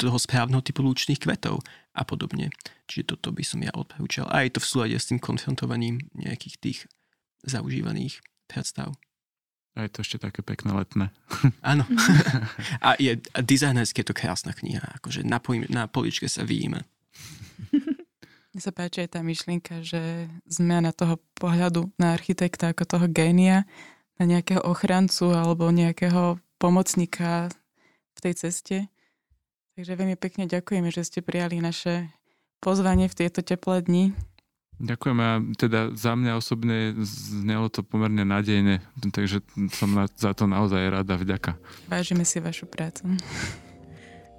toho správneho typu lúčných kvetov a podobne. Čiže toto by som ja odporúčal. A je to v súlade s tým konfrontovaním nejakých tých zaužívaných predstav. A je to ešte také pekné letné. Áno. A je a dizajnersky je to krásna kniha. Akože na, pojme, na poličke sa vyjíme. Mne sa páči aj tá myšlienka, že zmena toho pohľadu na architekta ako toho génia, na nejakého ochrancu alebo nejakého pomocníka v tej ceste. Takže veľmi pekne ďakujeme, že ste prijali naše pozvanie v tieto teplé dni. Ďakujem a teda za mňa osobne znelo to pomerne nádejne, takže som na, za to naozaj rada, vďaka. Vážime si vašu prácu.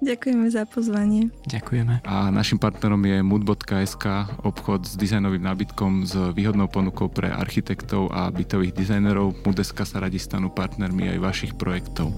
Ďakujeme za pozvanie. Ďakujeme. A našim partnerom je mood.sk, obchod s dizajnovým nábytkom s výhodnou ponukou pre architektov a bytových dizajnerov. Mood.sk sa radi stanú partnermi aj vašich projektov.